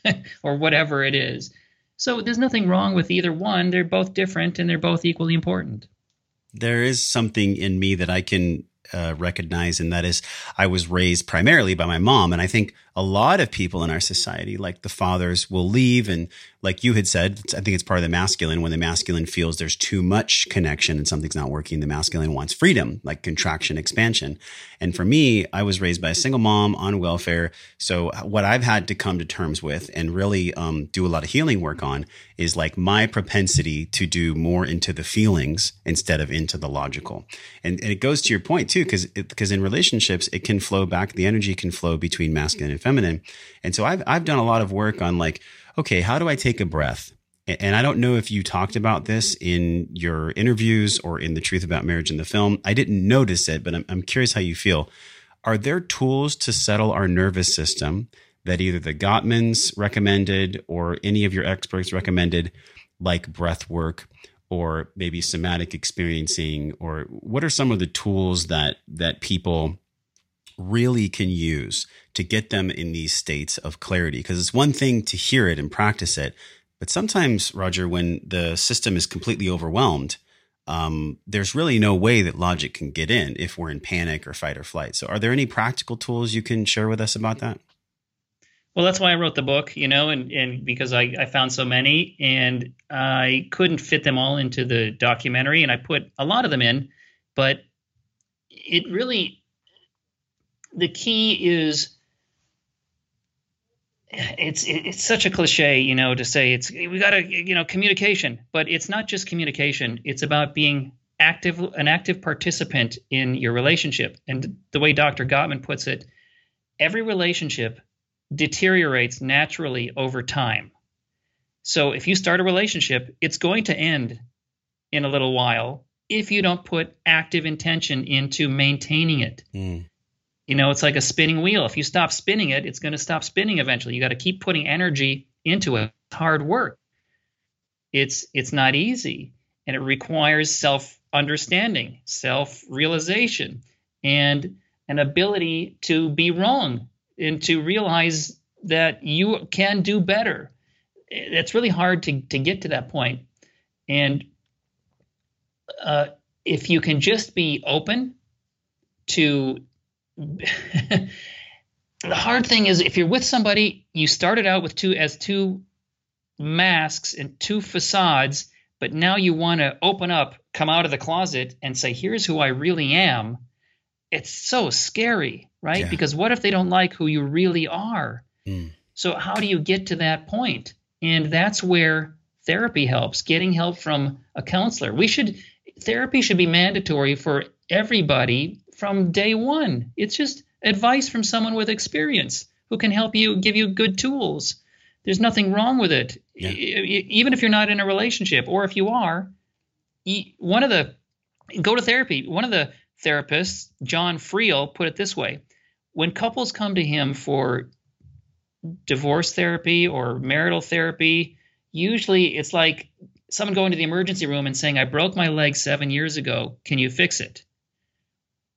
[laughs] or whatever it is. So there's nothing wrong with either one. They're both different and they're both equally important. There is something in me that I can uh, recognize, and that is I was raised primarily by my mom. And I think a lot of people in our society, like the fathers, will leave. And like you had said, I think it's part of the masculine. When the masculine feels there's too much connection and something's not working, the masculine wants freedom, like contraction, expansion. And for me, I was raised by a single mom on welfare. So what I've had to come to terms with and really um, do a lot of healing work on is like my propensity to do more into the feelings instead of into the logical. And, and it goes to your point too, because because in relationships it can flow back. The energy can flow between masculine and feminine. And so I've, I've done a lot of work on like, okay, how do I take a breath? And I don't know if you talked about this in your interviews or in the truth about marriage in the film. I didn't notice it, but I'm, I'm curious how you feel. Are there tools to settle our nervous system that either the Gottmans recommended or any of your experts recommended, like breath work or maybe somatic experiencing? Or what are some of the tools that that people really can use to get them in these states of clarity. Because it's one thing to hear it and practice it, but sometimes, Roger, when the system is completely overwhelmed, um, there's really no way that logic can get in if we're in panic or fight or flight. So, are there any practical tools you can share with us about that? Well, that's why I wrote the book, you know, and, and because I, I found so many and I couldn't fit them all into the documentary, and I put a lot of them in, but it really the key is it's it's such a cliche, you know, to say it's we got to you know communication, but it's not just communication. It's about being active, an active participant in your relationship. And the way Dr. Gottman puts it, every relationship deteriorates naturally over time. So if you start a relationship, it's going to end in a little while if you don't put active intention into maintaining it. Mm. You know, it's like a spinning wheel. If you stop spinning it, it's going to stop spinning eventually. You got to keep putting energy into it. It's hard work. It's it's not easy, and it requires self understanding, self realization, and an ability to be wrong and to realize that you can do better. It's really hard to to get to that point, and uh, if you can just be open to the hard thing is if you're with somebody, you started out with two as two masks and two facades, but now you want to open up, come out of the closet and say, here's who I really am. It's so scary, right? Yeah. Because what if they don't like who you really are? Mm. So how do you get to that point? And that's where therapy helps, getting help from a counselor. We should therapy should be mandatory for everybody from day one. It's just advice from someone with experience who can help you, give you good tools. There's nothing wrong with it. Yeah. Even if you're not in a relationship, or if you are, one of the go to therapy. One of the therapists, John Friel, put it this way: when couples come to him for divorce therapy or marital therapy, usually it's like someone going to the emergency room and saying, "I broke my leg seven years ago. Can you fix it?"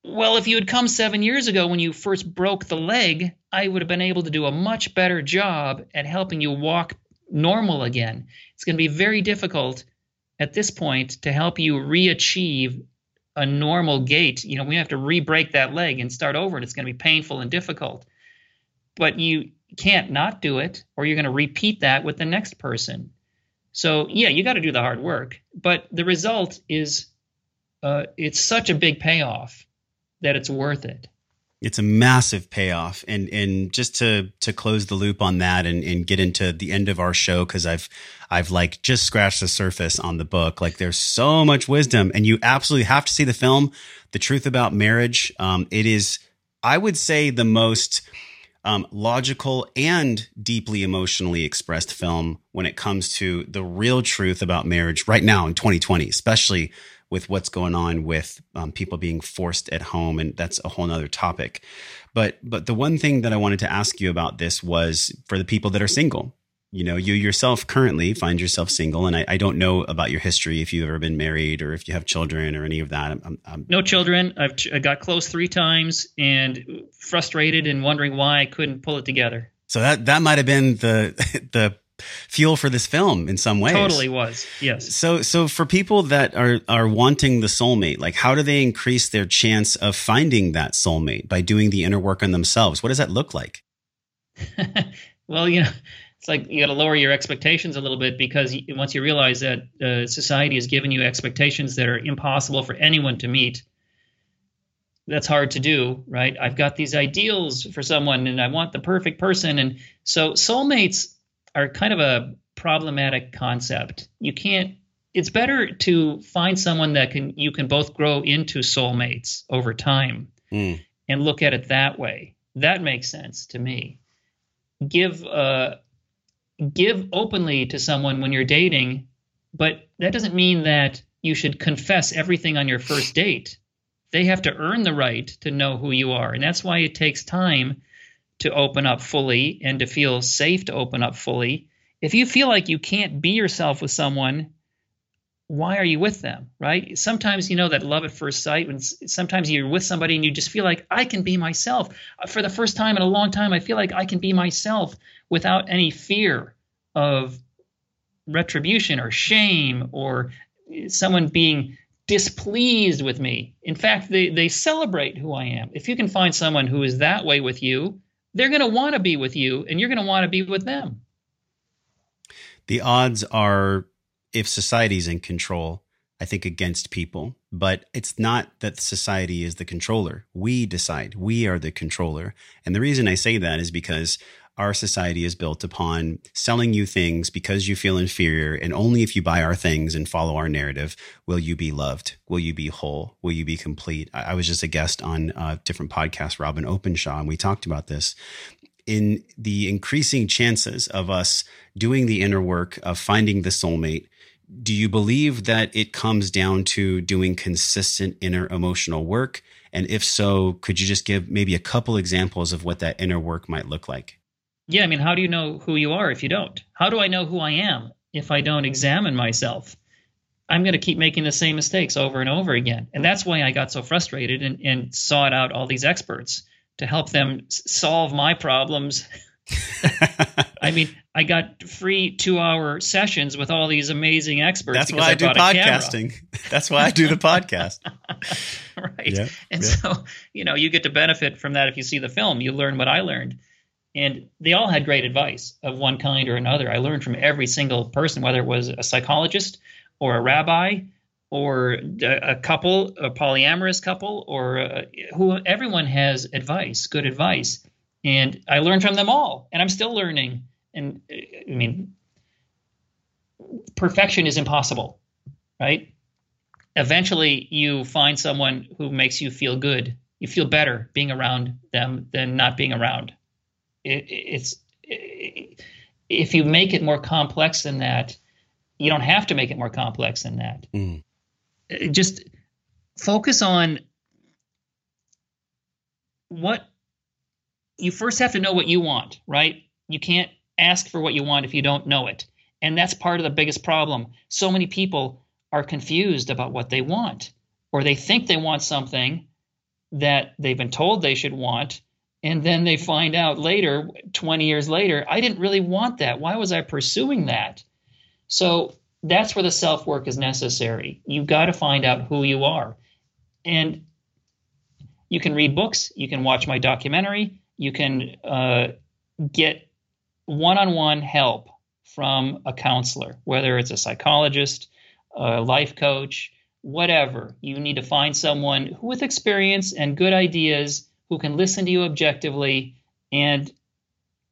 Well, if you had come seven years ago when you first broke the leg, I would have been able to do a much better job at helping you walk normal again. It's going to be very difficult at this point to help you re-achieve a normal gait. You know, we have to re-break that leg and start over, and it's going to be painful and difficult. But you can't not do it, or you're going to repeat that with the next person. So yeah, you got to do the hard work, but the result is uh, it's such a big payoff that it's worth it. It's a massive payoff. And and just to to close the loop on that and, and get into the end of our show, because I've I've like just scratched the surface on the book. Like there's so much wisdom, and you absolutely have to see the film, The Truth About Marriage. Um, it is, I would say, the most um, logical and deeply emotionally expressed film when it comes to the real truth about marriage right now in 2020, especially with what's going on with um, people being forced at home, and that's a whole nother topic. But but the one thing that I wanted to ask you about this was for the people that are single. You know, you yourself currently find yourself single, and I, I don't know about your history if you've ever been married or if you have children or any of that. I'm, I'm, no children. I've I got close three times and frustrated and wondering why I couldn't pull it together. So that that might have been the [laughs] the fuel for this film in some ways. Totally was. Yes. So so for people that are are wanting the soulmate, like how do they increase their chance of finding that soulmate by doing the inner work on themselves? What does that look like? [laughs] well, you know, it's like you got to lower your expectations a little bit because once you realize that uh, society has given you expectations that are impossible for anyone to meet, that's hard to do, right? I've got these ideals for someone and I want the perfect person. And so soulmates are kind of a problematic concept. You can't it's better to find someone that can you can both grow into soulmates over time mm. and look at it that way. That makes sense to me. Give uh give openly to someone when you're dating, but that doesn't mean that you should confess everything on your first date they have to earn the right to know who you are. And that's why it takes time to open up fully and to feel safe to open up fully. If you feel like you can't be yourself with someone, why are you with them, right? Sometimes you know that love at first sight, when sometimes you're with somebody and you just feel like I can be myself. Uh, for the first time in a long time, I feel like I can be myself without any fear of retribution or shame or eh, someone being displeased with me. In fact, they, they celebrate who I am. If you can find someone who is that way with you, they're going to want to be with you and you're going to want to be with them. The odds are, if society's in control, I think against people, but it's not that society is the controller. We decide. We are the controller. And the reason I say that is because our society is built upon selling you things because you feel inferior. And only if you buy our things and follow our narrative will you be loved. Will you be whole? Will you be complete? I, I was just a guest on a different podcast, Robyn Openshaw, and we talked about this. In the increasing chances of us doing the inner work of finding the soulmate, do you believe that it comes down to doing consistent inner emotional work? And if so, could you just give maybe a couple examples of what that inner work might look like? Yeah, I mean, how do you know who you are if you don't? How do I know who I am if I don't examine myself? I'm going to keep making the same mistakes over and over again. And that's why I got so frustrated and, and sought out all these experts to help them solve my problems. [laughs] I mean, I got free two hour sessions with all these amazing experts. That's why I, I do podcasting. That's why I do the podcast. [laughs] right. Yeah, and yeah. so, you know, you get to benefit from that if you see the film. You learn what I learned and they all had great advice of one kind or another. I learned from every single person, whether it was a psychologist or a rabbi or a couple, a polyamorous couple, or a, who everyone has advice, good advice, and I learned from them all, and I'm still learning. And uh, I mean, perfection is impossible, right? Eventually, you find someone who makes you feel good. You feel better being around them than not being around it, it's it, if you make it more complex than that, you don't have to make it more complex than that. Mm. Just focus on what you first have to know what you want, right? You can't ask for what you want if you don't know it. And that's part of the biggest problem. So many people are confused about what they want, or they think they want something that they've been told they should want, and then they find out later 20 years later i didn't really want that. Why was i pursuing that? So that's where the self work is necessary. You've got to find out who you are. And you can read books you can watch my documentary you can uh, get one-on-one help from a counselor whether it's a psychologist a life coach whatever. You need to find someone with experience and good ideas who can listen to you objectively and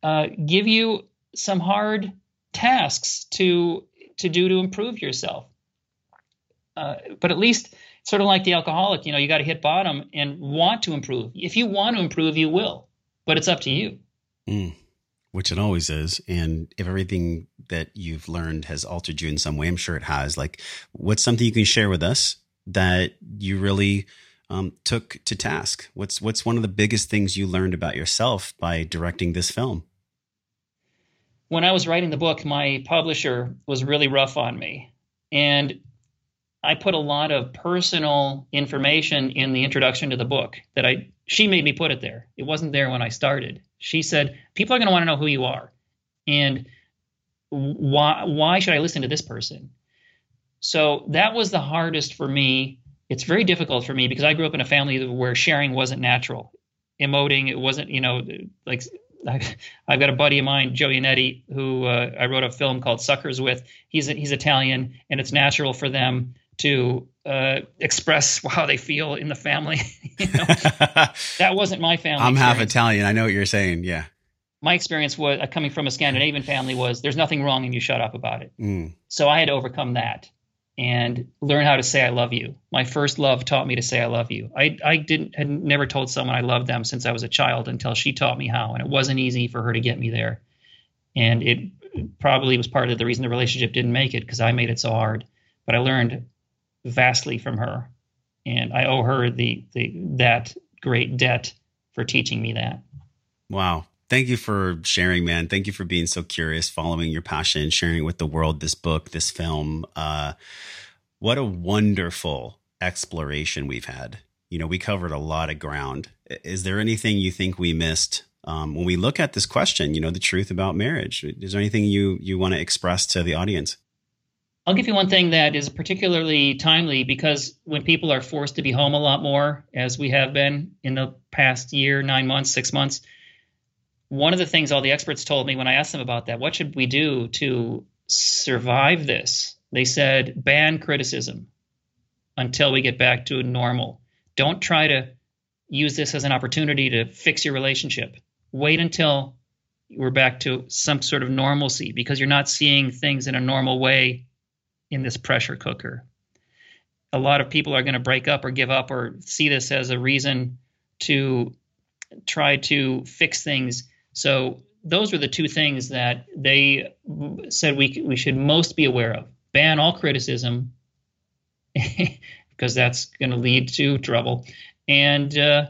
uh, give you some hard tasks to to do to improve yourself. Uh, but at least, sort of like the alcoholic, you know, you got to hit bottom and want to improve. If you want to improve, you will, but it's up to you. Mm, which it always is. And if everything that you've learned has altered you in some way, I'm sure it has. Like, what's something you can share with us that you really um, took to task? What's what's one of the biggest things you learned about yourself by directing this film? When I was writing the book, my publisher was really rough on me, and I put a lot of personal information in the introduction to the book that I she made me put it there. It wasn't there when I started. She said people are going to want to know who you are, and why why should I listen to this person? So that was the hardest for me. It's very difficult for me because I grew up in a family where sharing wasn't natural. Emoting, it wasn't, you know, like I've got a buddy of mine, Joe Yannetti, who uh, I wrote a film called Suckers with. He's he's Italian, and it's natural for them to uh, express [laughs] how they feel in the family. [laughs] you know? [laughs] that wasn't my family. I'm experience. half Italian. I know what you're saying. Yeah. My experience was uh, coming from a Scandinavian family was there's nothing wrong and you shut up about it. Mm. So I had to overcome that and learn how to say I love you. My first love taught me to say I love you. I I didn't had never told someone I loved them since I was a child until she taught me how, and it wasn't easy for her to get me there. And it probably was part of the reason the relationship didn't make it because I made it so hard. But I learned vastly from her, and I owe her the the that great debt for teaching me that. Wow. Thank you for sharing, man. Thank you for being so curious, following your passion, sharing with the world this book, this film. Uh, what a wonderful exploration we've had. You know, we covered a lot of ground. Is there anything you think we missed um, when we look at this question? You know, the truth about marriage. Is there anything you you want to express to the audience? I'll give you one thing that is particularly timely because when people are forced to be home a lot more, as we have been in the past year, nine months, six months, one of the things all the experts told me when I asked them about that, what should we do to survive this? They said, ban criticism until we get back to normal. Don't try to use this as an opportunity to fix your relationship. Wait until we're back to some sort of normalcy because you're not seeing things in a normal way in this pressure cooker. A lot of people are going to break up or give up or see this as a reason to try to fix things. So those were the two things that they said we we should most be aware of. Ban all criticism [laughs] because that's going to lead to trouble, and uh,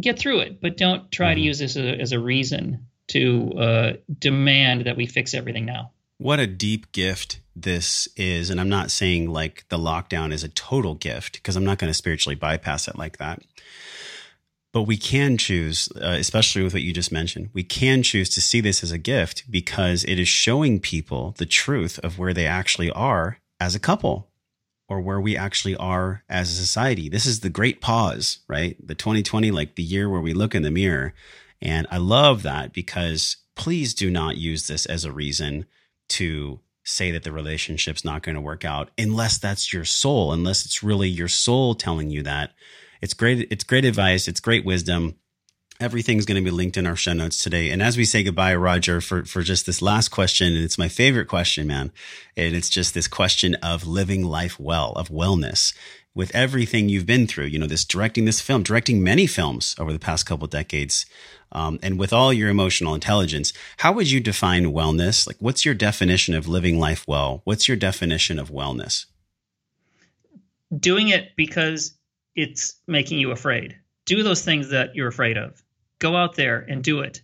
get through it. But don't try to use this as a, as a reason to uh, demand that we fix everything now. What a deep gift this is. And I'm not saying like the lockdown is a total gift because I'm not going to spiritually bypass it like that. But we can choose, uh, especially with what you just mentioned, we can choose to see this as a gift because it is showing people the truth of where they actually are as a couple or where we actually are as a society. This is the great pause, right? The 2020, like the year where we look in the mirror. And I love that because please do not use this as a reason to say that the relationship's not going to work out unless that's your soul, unless it's really your soul telling you that. It's great. It's great advice. It's great wisdom. Everything's going to be linked in our show notes today. And as we say goodbye, Roger, for, for just this last question, and it's my favorite question, man. And it's just this question of living life well, of wellness with everything you've been through, you know, this directing this film, directing many films over the past couple decades. Um, and with all your emotional intelligence, how would you define wellness? Like, what's your definition of living life well? What's your definition of wellness? Doing it because it's making you afraid. Do those things that you're afraid of. Go out there and do it.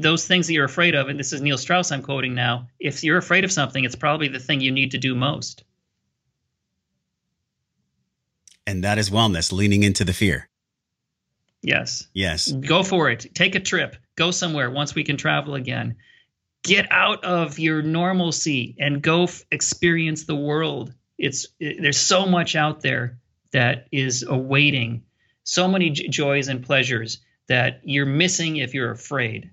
Those things that you're afraid of, and this is Neil Strauss I'm quoting now. If you're afraid of something, it's probably the thing you need to do most. And that is wellness, leaning into the fear. Yes. Yes. Go for it. Take a trip. Go somewhere once we can travel again. Get out of your normalcy and go f- experience the world. It's it, there's so much out there that is awaiting, so many j- joys and pleasures that you're missing if you're afraid.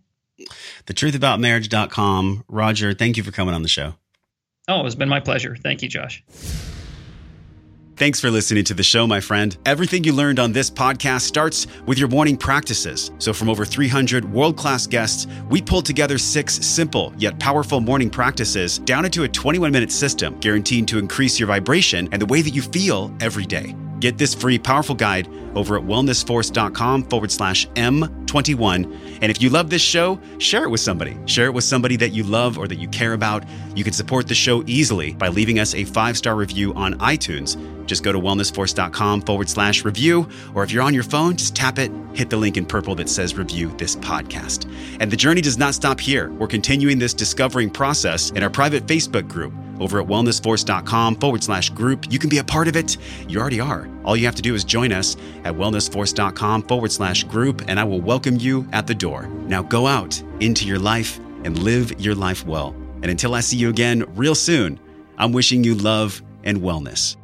Thetruthaboutmarriage.com. Roger, thank you for coming on the show. Oh, it's been my pleasure. Thank you, Josh. Thanks for listening to the show, my friend. Everything you learned on this podcast starts with your morning practices. So, from over 300 world class guests, we pulled together six simple yet powerful morning practices down into a 21 minute system guaranteed to increase your vibration and the way that you feel every day. Get this free, powerful guide over at wellnessforce.com forward slash M21. And if you love this show, share it with somebody. Share it with somebody that you love or that you care about. You can support the show easily by leaving us a five star review on iTunes. Just go to wellnessforce.com forward slash review. Or if you're on your phone, just tap it, hit the link in purple that says review this podcast. And the journey does not stop here. We're continuing this discovering process in our private Facebook group over at wellnessforce.com forward slash group. You can be a part of it. You already are. All you have to do is join us at wellnessforce.com forward slash group, and I will welcome you at the door. Now go out into your life and live your life well. And until I see you again real soon, I'm wishing you love and wellness.